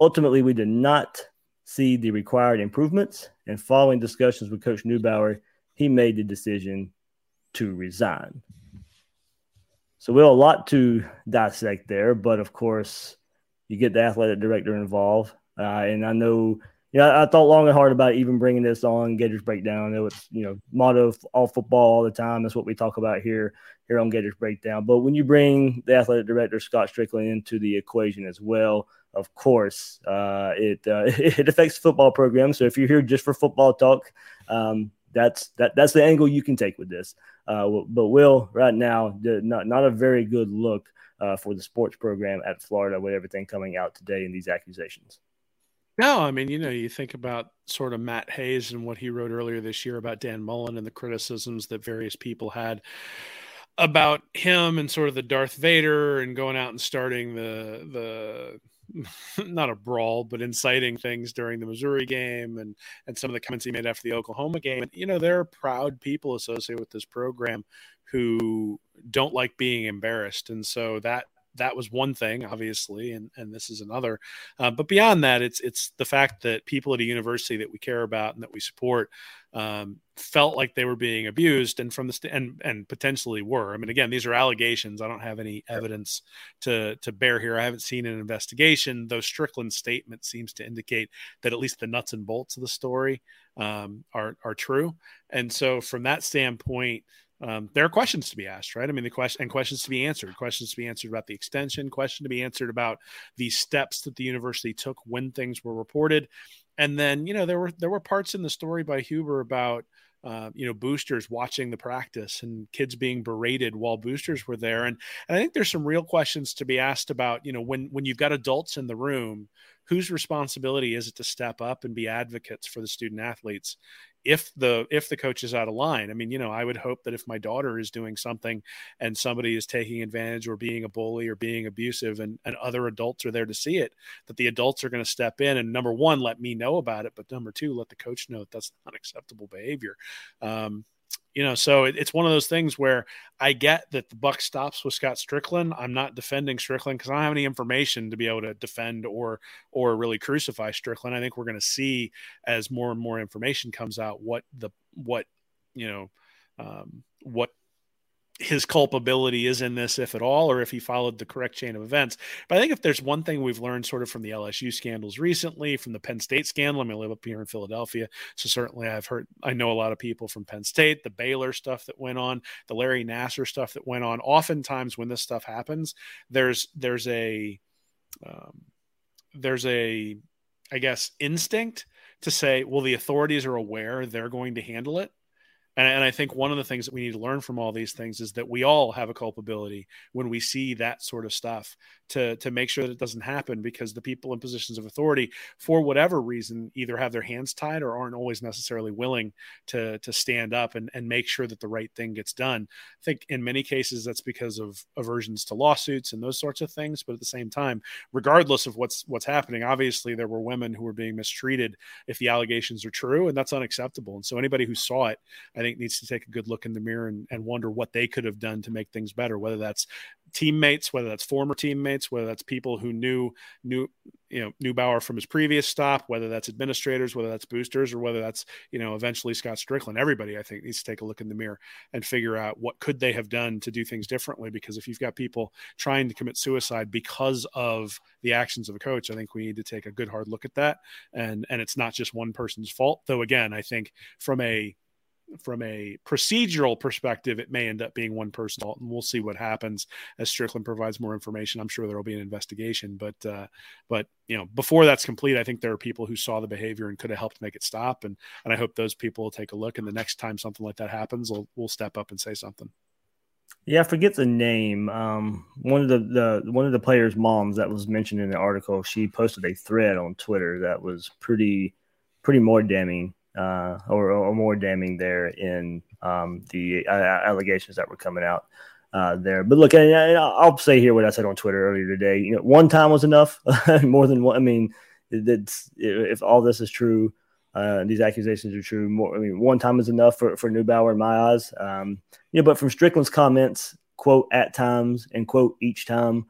Ultimately, we did not see the required improvements, and following discussions with Coach Newbauer, he made the decision to resign. So we have a lot to dissect there, but of course, you get the athletic director involved, uh, and I know yeah, I thought long and hard about even bringing this on Gators Breakdown. It was, you know, motto of all football all the time. That's what we talk about here here on Gators Breakdown. But when you bring the athletic director Scott Stricklin into the equation as well, of course, uh, it uh, it affects football program. So if you're here just for football talk, um, that's that that's the angle you can take with this. Uh, but Will, right now, not not a very good look uh, for the sports program at Florida with everything coming out today in these accusations. No, I mean, you know, you think about sort of Matt Hayes and what he wrote earlier this year about Dan Mullen and the criticisms that various people had about him and sort of the Darth Vader and going out and starting the the not a brawl, but inciting things during the Missouri game and and some of the comments he made after the Oklahoma game. And you know, there are proud people associated with this program who don't like being embarrassed, and so that that was one thing, obviously, and and this is another. Uh, but beyond that, it's it's the fact that people at a university that we care about and that we support um, felt like they were being abused, and from the st- and and potentially were. I mean, again, these are allegations. I don't have any evidence to to bear here. I haven't seen an investigation. Though Stricklin's statement seems to indicate that at least the nuts and bolts of the story um, are are true. And so, from that standpoint um, there are questions to be asked, right? I mean, the question and questions to be answered, questions to be answered about the extension, question to be answered about the steps that the university took when things were reported, and then you know there were there were parts in the story by Huber about uh, you know boosters watching the practice and kids being berated while boosters were there, and, and I think there's some real questions to be asked about you know when when you've got adults in the room whose responsibility is it to step up and be advocates for the student athletes if the if the coach is out of line? I mean you know i would hope that if my daughter is doing something and somebody is taking advantage or being a bully or being abusive and, and other adults are there to see it that the adults are going to step in and number one let me know about it but number two let the coach know that that's not acceptable behavior. Um, you know, so it, it's one of those things where I get that the buck stops with Scott Stricklin. I'm not defending Stricklin because I don't have any information to be able to defend or or really crucify Stricklin. I think we're going to see as more and more information comes out what the what you know um, what his culpability is in this, if at all, or if he followed the correct chain of events. But I think if there's one thing we've learned sort of from the LSU scandals recently, from the Penn State scandal, I mean, I live up here in Philadelphia. So certainly I've heard, I know a lot of people from Penn State, the Baylor stuff that went on, the Larry Nassar stuff that went on. Oftentimes when this stuff happens, there's, there's a, um, there's a, I guess, instinct to say, well, the authorities are aware they're going to handle it and, and I think one of the things that we need to learn from all these things is that we all have a culpability when we see that sort of stuff to, to make sure that it doesn't happen because the people in positions of authority, for whatever reason, either have their hands tied or aren't always necessarily willing to, to stand up and, and make sure that the right thing gets done. I think in many cases that's because of aversions to lawsuits and those sorts of things. But at the same time, regardless of what's what's happening, obviously there were women who were being mistreated if the allegations are true, and that's unacceptable. And so anybody who saw it, I think needs to take a good look in the mirror and, and wonder what they could have done to make things better, whether that's teammates, whether that's former teammates, whether that's people who knew knew you know Newbauer from his previous stop, whether that's administrators, whether that's boosters, or whether that's you know eventually Scott Stricklin. Everybody, I think, needs to take a look in the mirror and figure out what could they have done to do things differently. Because if you've got people trying to commit suicide because of the actions of a coach, I think we need to take a good hard look at that. And and it's not just one person's fault, though. Again, I think from a from a procedural perspective, it may end up being one person, and we'll see what happens as Stricklin provides more information. I'm sure there will be an investigation, but uh, but you know before that's complete, I think there are people who saw the behavior and could have helped make it stop, and and I hope those people will take a look. And the next time something like that happens, we'll, we'll step up and say something. Yeah, I forget the name. Um, one of the, the one of the players' moms that was mentioned in the article, she posted a thread on Twitter that was pretty pretty more damning uh, or, or, more damning there in um, the uh, allegations that were coming out uh, there. But look, I, I'll say here what I said on Twitter earlier today. You know, one time was enough. more than one. I mean, it's, if all this is true, uh, these accusations are true. More, I mean, one time is enough for for in my eyes. Um, yeah, but from Stricklin's comments, quote at times and quote each time.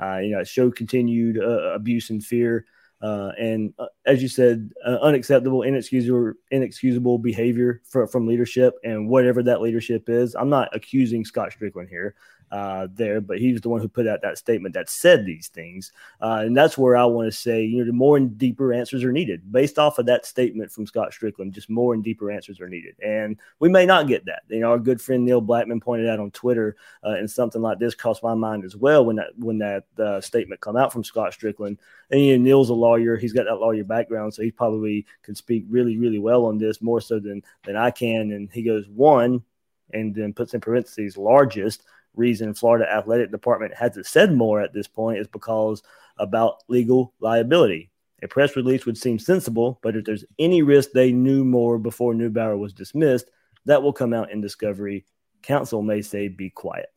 Uh, you know, it showed continued uh, abuse and fear. Uh, and uh, as you said, uh, unacceptable, inexcusable, inexcusable behavior for, from leadership and whatever that leadership is. I'm not accusing Scott Stricklin here uh, there, but he was the one who put out that statement that said these things. Uh, and that's where I want to say, you know, the more and deeper answers are needed based off of that statement from Scott Stricklin, Just more and deeper answers are needed, and we may not get that. You know, our good friend Neil Blackmon pointed out on Twitter, uh, and something like this crossed my mind as well when that when that uh, statement come out from Scott Stricklin. And you know, Neil's a lawyer; he's got that lawyer background, so he probably can speak really, really well on this more so than than I can. And he goes one, and then puts in parentheses largest reason Florida Athletic Department hasn't said more at this point is because about legal liability. A press release would seem sensible, but if there's any risk they knew more before Newbauer was dismissed, that will come out in discovery. Counsel may say be quiet.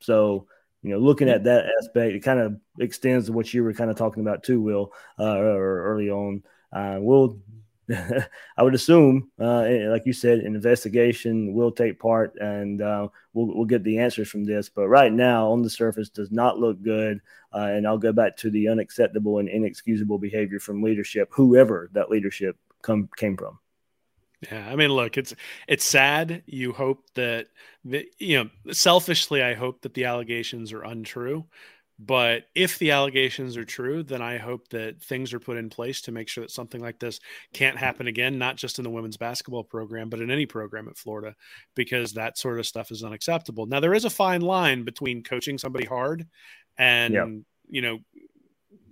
So, you know, looking at that aspect, it kind of extends to what you were kind of talking about too, Will, uh, early on. Uh, we'll I would assume, uh, eh, like you said, an investigation will take part, and uh, we'll, we'll get the answers from this. But right now, on the surface, does not look good. Uh, and I'll go back to the unacceptable and inexcusable behavior from leadership, whoever that leadership come came from. Yeah, I mean, look, it's it's sad. You hope that the, you know, selfishly, I hope that the allegations are untrue. But if the allegations are true, then I hope that things are put in place to make sure that something like this can't happen again, not just in the women's basketball program, but in any program at Florida, because that sort of stuff is unacceptable. Now, there is a fine line between coaching somebody hard and, yep. you know,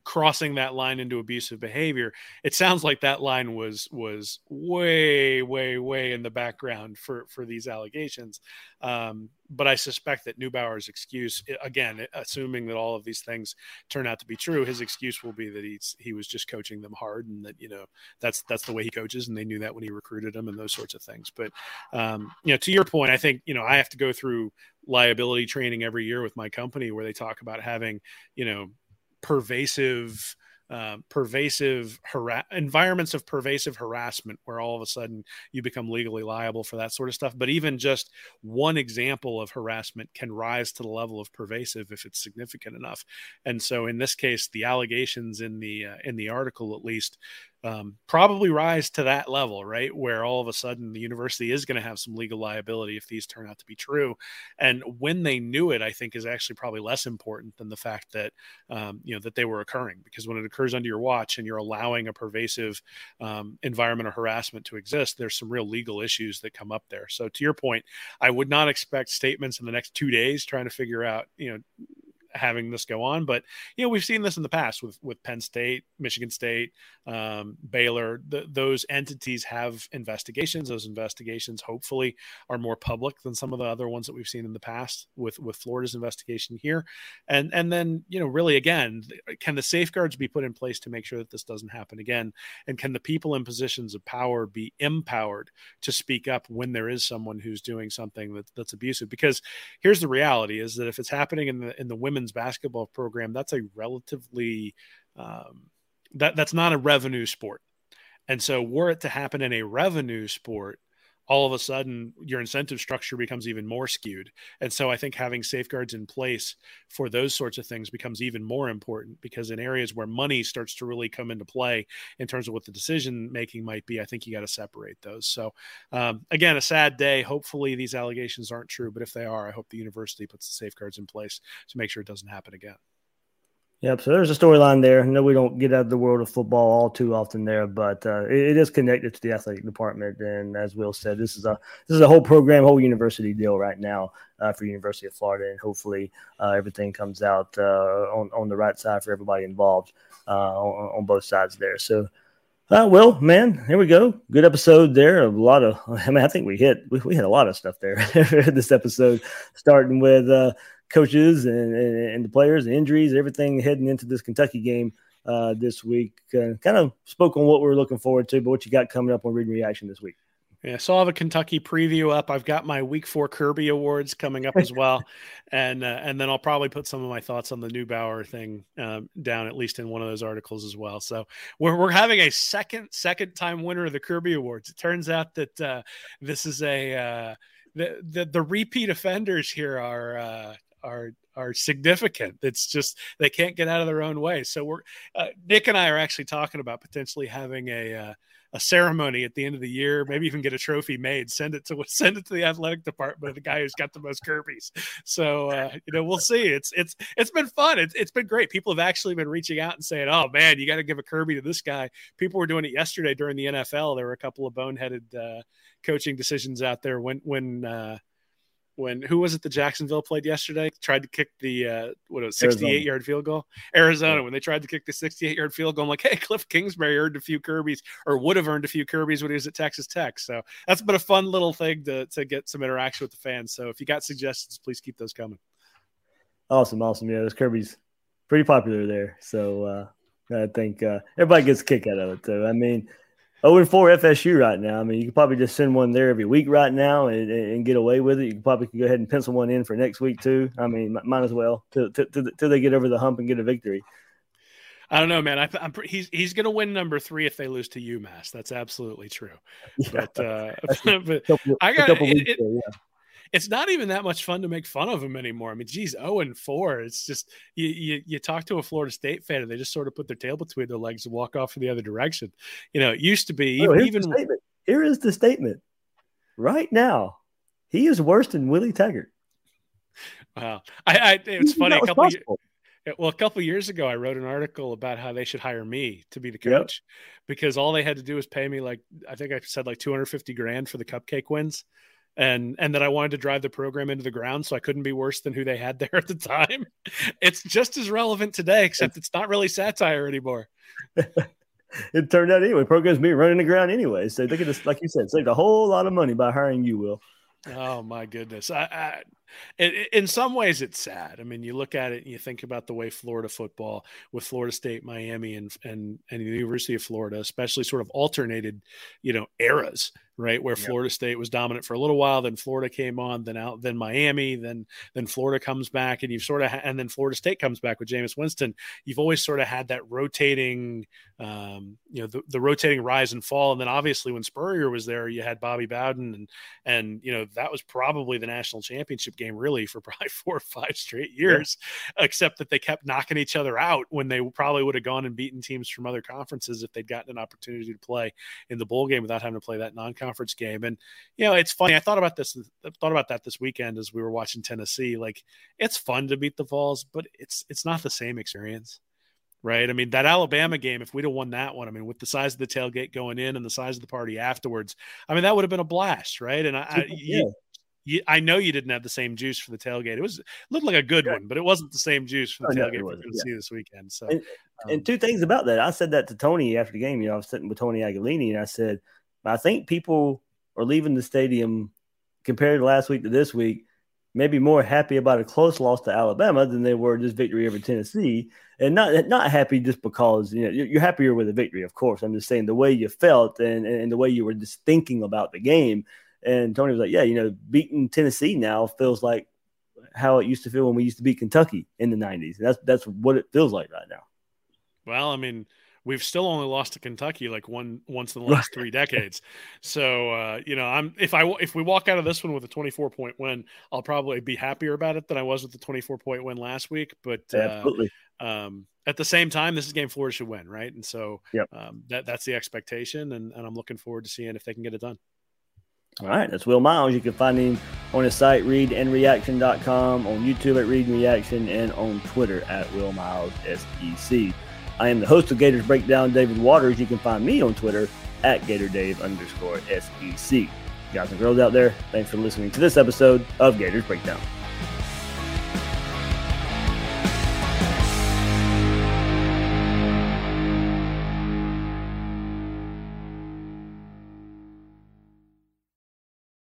crossing that line into abusive behavior it sounds like that line was was way way way in the background for for these allegations um, but i suspect that Newbauer's excuse again assuming that all of these things turn out to be true his excuse will be that he's he was just coaching them hard and that you know that's that's the way he coaches and they knew that when he recruited them and those sorts of things. But um, you know to your point i think you know i have to go through liability training every year with my company where they talk about having you know pervasive uh, pervasive hara- environments of pervasive harassment where all of a sudden you become legally liable for that sort of stuff. But even just one example of harassment can rise to the level of pervasive if it's significant enough. And so in this case the allegations in the uh, in the article at least um, probably rise to that level, right? Where all of a sudden the university is going to have some legal liability if these turn out to be true. And when they knew it, I think is actually probably less important than the fact that, um, you know, that they were occurring. Because when it occurs under your watch and you're allowing a pervasive um, environment of harassment to exist, there's some real legal issues that come up there. So to your point, I would not expect statements in the next two days trying to figure out, you know, having this go on. But you know, we've seen this in the past with with Penn State, Michigan State, um, Baylor. The, those entities have investigations. Those investigations hopefully are more public than some of the other ones that we've seen in the past with with Florida's investigation here. And and then you know, really again, can the safeguards be put in place to make sure that this doesn't happen again? And can the people in positions of power be empowered to speak up when there is someone who's doing something that, that's abusive? Because here's the reality: is that if it's happening in the in the women's women's basketball program, that's a relatively um, that that's not a revenue sport. And so, were it to happen in a revenue sport, all of a sudden your incentive structure becomes even more skewed. And so I think having safeguards in place for those sorts of things becomes even more important because in areas where money starts to really come into play in terms of what the decision making might be, I think you got to separate those. So um, again, a sad day. Hopefully these allegations aren't true, but if they are, I hope the university puts the safeguards in place to make sure it doesn't happen again. Yep. So there's a storyline there. I know we don't get out of the world of football all too often there, but uh, it, it is connected to the athletic department. And as Will said, this is a this is a whole program, whole university deal right now uh, for University of Florida, and hopefully uh, everything comes out uh, on on the right side for everybody involved uh, on, on, both sides there. So. Uh, well, man, here we go. Good episode there. A lot of, I mean, I think we hit we, we hit a lot of stuff there this episode, starting with coaches and, and, and, the players, and injuries, everything heading into this Kentucky game uh, this week. Uh, kind of spoke on what we're looking forward to, but what you got coming up on Read and Reaction this week. Yeah, so I'll have a Kentucky preview up. I've got my Week Four Kirby Awards coming up as well, and uh, and then I'll probably put some of my thoughts on the Newbauer thing um, down at least in one of those articles as well. So we're we're having a second second time winner of the Kirby Awards. It turns out that uh, this is a uh, the, the the repeat offenders here are uh, are are significant. It's just they can't get out of their own way. So we're uh, Nick and I are actually talking about potentially having a uh, a ceremony at the end of the year, maybe even get a trophy made, send it to send it to the athletic department, the guy who's got the most Kirby's. So uh, you know, we'll see. It's it's it's been fun. It's it's been great. People have actually been reaching out and saying, "Oh man, you got to give a Kirby to this guy." People were doing it yesterday during the NFL. There were a couple of boneheaded uh, coaching decisions out there when when uh, when who was it the Jacksonville played yesterday? Tried to kick the uh, what was 68 yard field goal. Arizona when they tried to kick the 68 yard field goal. I'm like, hey, Cliff Kingsbury earned a few Kirby's or would have earned a few Kirby's when he was at Texas Tech. So that's been a fun little thing to to get some interaction with the fans. So if you got suggestions, please keep those coming. Awesome, awesome. Yeah, those Kirby's pretty popular there. So uh, I think uh, everybody gets a kick out of it. So I mean 0 4 FSU right now. I mean, you could probably just send one there every week right now and, and get away with it. You could probably go ahead and pencil one in for next week too. I mean, might as well till, till, till they get over the hump and get a victory. I don't know, man. I, am he's he's going to win number three if they lose to UMass. That's absolutely true. Yeah. But, uh, but I got it, it, yeah it's not even that much fun to make fun of him anymore. I mean, geez, 0 and 4. It's just you, you, you talk to a Florida State fan and they just sort of put their tail between their legs and walk off in the other direction. You know, it used to be oh, even here is the statement. Right now, he is worse than Willie Taggart. Wow. I, I it's funny a couple years, well, a couple years ago, I wrote an article about how they should hire me to be the coach yep. because all they had to do was pay me like I think I said like 250 grand for the cupcake wins and and that I wanted to drive the program into the ground so I couldn't be worse than who they had there at the time. It's just as relevant today, except it's not really satire anymore. it turned out anyway. Program's being running the ground anyway. So they could just, like you said, saved a whole lot of money by hiring you, Will. Oh my goodness! I, I it, in some ways it's sad. I mean, you look at it and you think about the way Florida football with Florida State, Miami, and and and the University of Florida, especially sort of alternated, you know, eras right? Where yep. Florida State was dominant for a little while, then Florida came on, then out, then Miami, then then Florida comes back, and you've sort of ha- and then Florida State comes back with Jameis Winston. You've always sort of had that rotating, um, you know, the, the rotating rise and fall, and then obviously when Spurrier was there, you had Bobby Bowden, and and you know that was probably the national championship game really for probably four or five straight years, yeah. except that they kept knocking each other out when they probably would have gone and beaten teams from other conferences if they'd gotten an opportunity to play in the bowl game without having to play that non-conference conference game. And you know, it's funny. I thought about this. I thought about that this weekend as we were watching Tennessee. Like, it's fun to beat the Vols, but it's it's not the same experience, right? I mean, that Alabama game. If we'd have won that one, I mean, with the size of the tailgate going in and the size of the party afterwards, I mean, that would have been a blast, right? And I, I yeah. you, you, I know you didn't have the same juice for the tailgate. It was it looked like a good yeah. one, but it wasn't the same juice for the oh, tailgate no, we're going to see this weekend. So, and, um, and, two things about that. I said that to Tony after the game. You know, I was sitting with Tony Aguilini, and I said, I think people are leaving the stadium compared to last week to this week, maybe more happy about a close loss to Alabama than they were just victory over Tennessee, and not not happy just because you know you're happier with a victory. Of course, I'm just saying the way you felt and and the way you were just thinking about the game. And Tony was like, "Yeah, you know, beating Tennessee now feels like how it used to feel when we used to beat Kentucky in the '90s. And that's that's what it feels like right now." Well, I mean, we've still only lost to Kentucky like one once in the last three decades. So uh, you know, I'm if I if we walk out of this one with a 24 point win, I'll probably be happier about it than I was with the 24 point win last week. But uh, absolutely. Um, at the same time, this is game Florida should win, right? And so yep. um, that that's the expectation, and, and I'm looking forward to seeing if they can get it done. All right, that's Will Miles. You can find him on his site, readandreaction.com, on YouTube at Read and Reaction, and on Twitter at Will Miles SEC. I am the host of Gators Breakdown, David Waters. You can find me on Twitter at GatorDave underscore SEC. Guys and girls out there, thanks for listening to this episode of Gators Breakdown.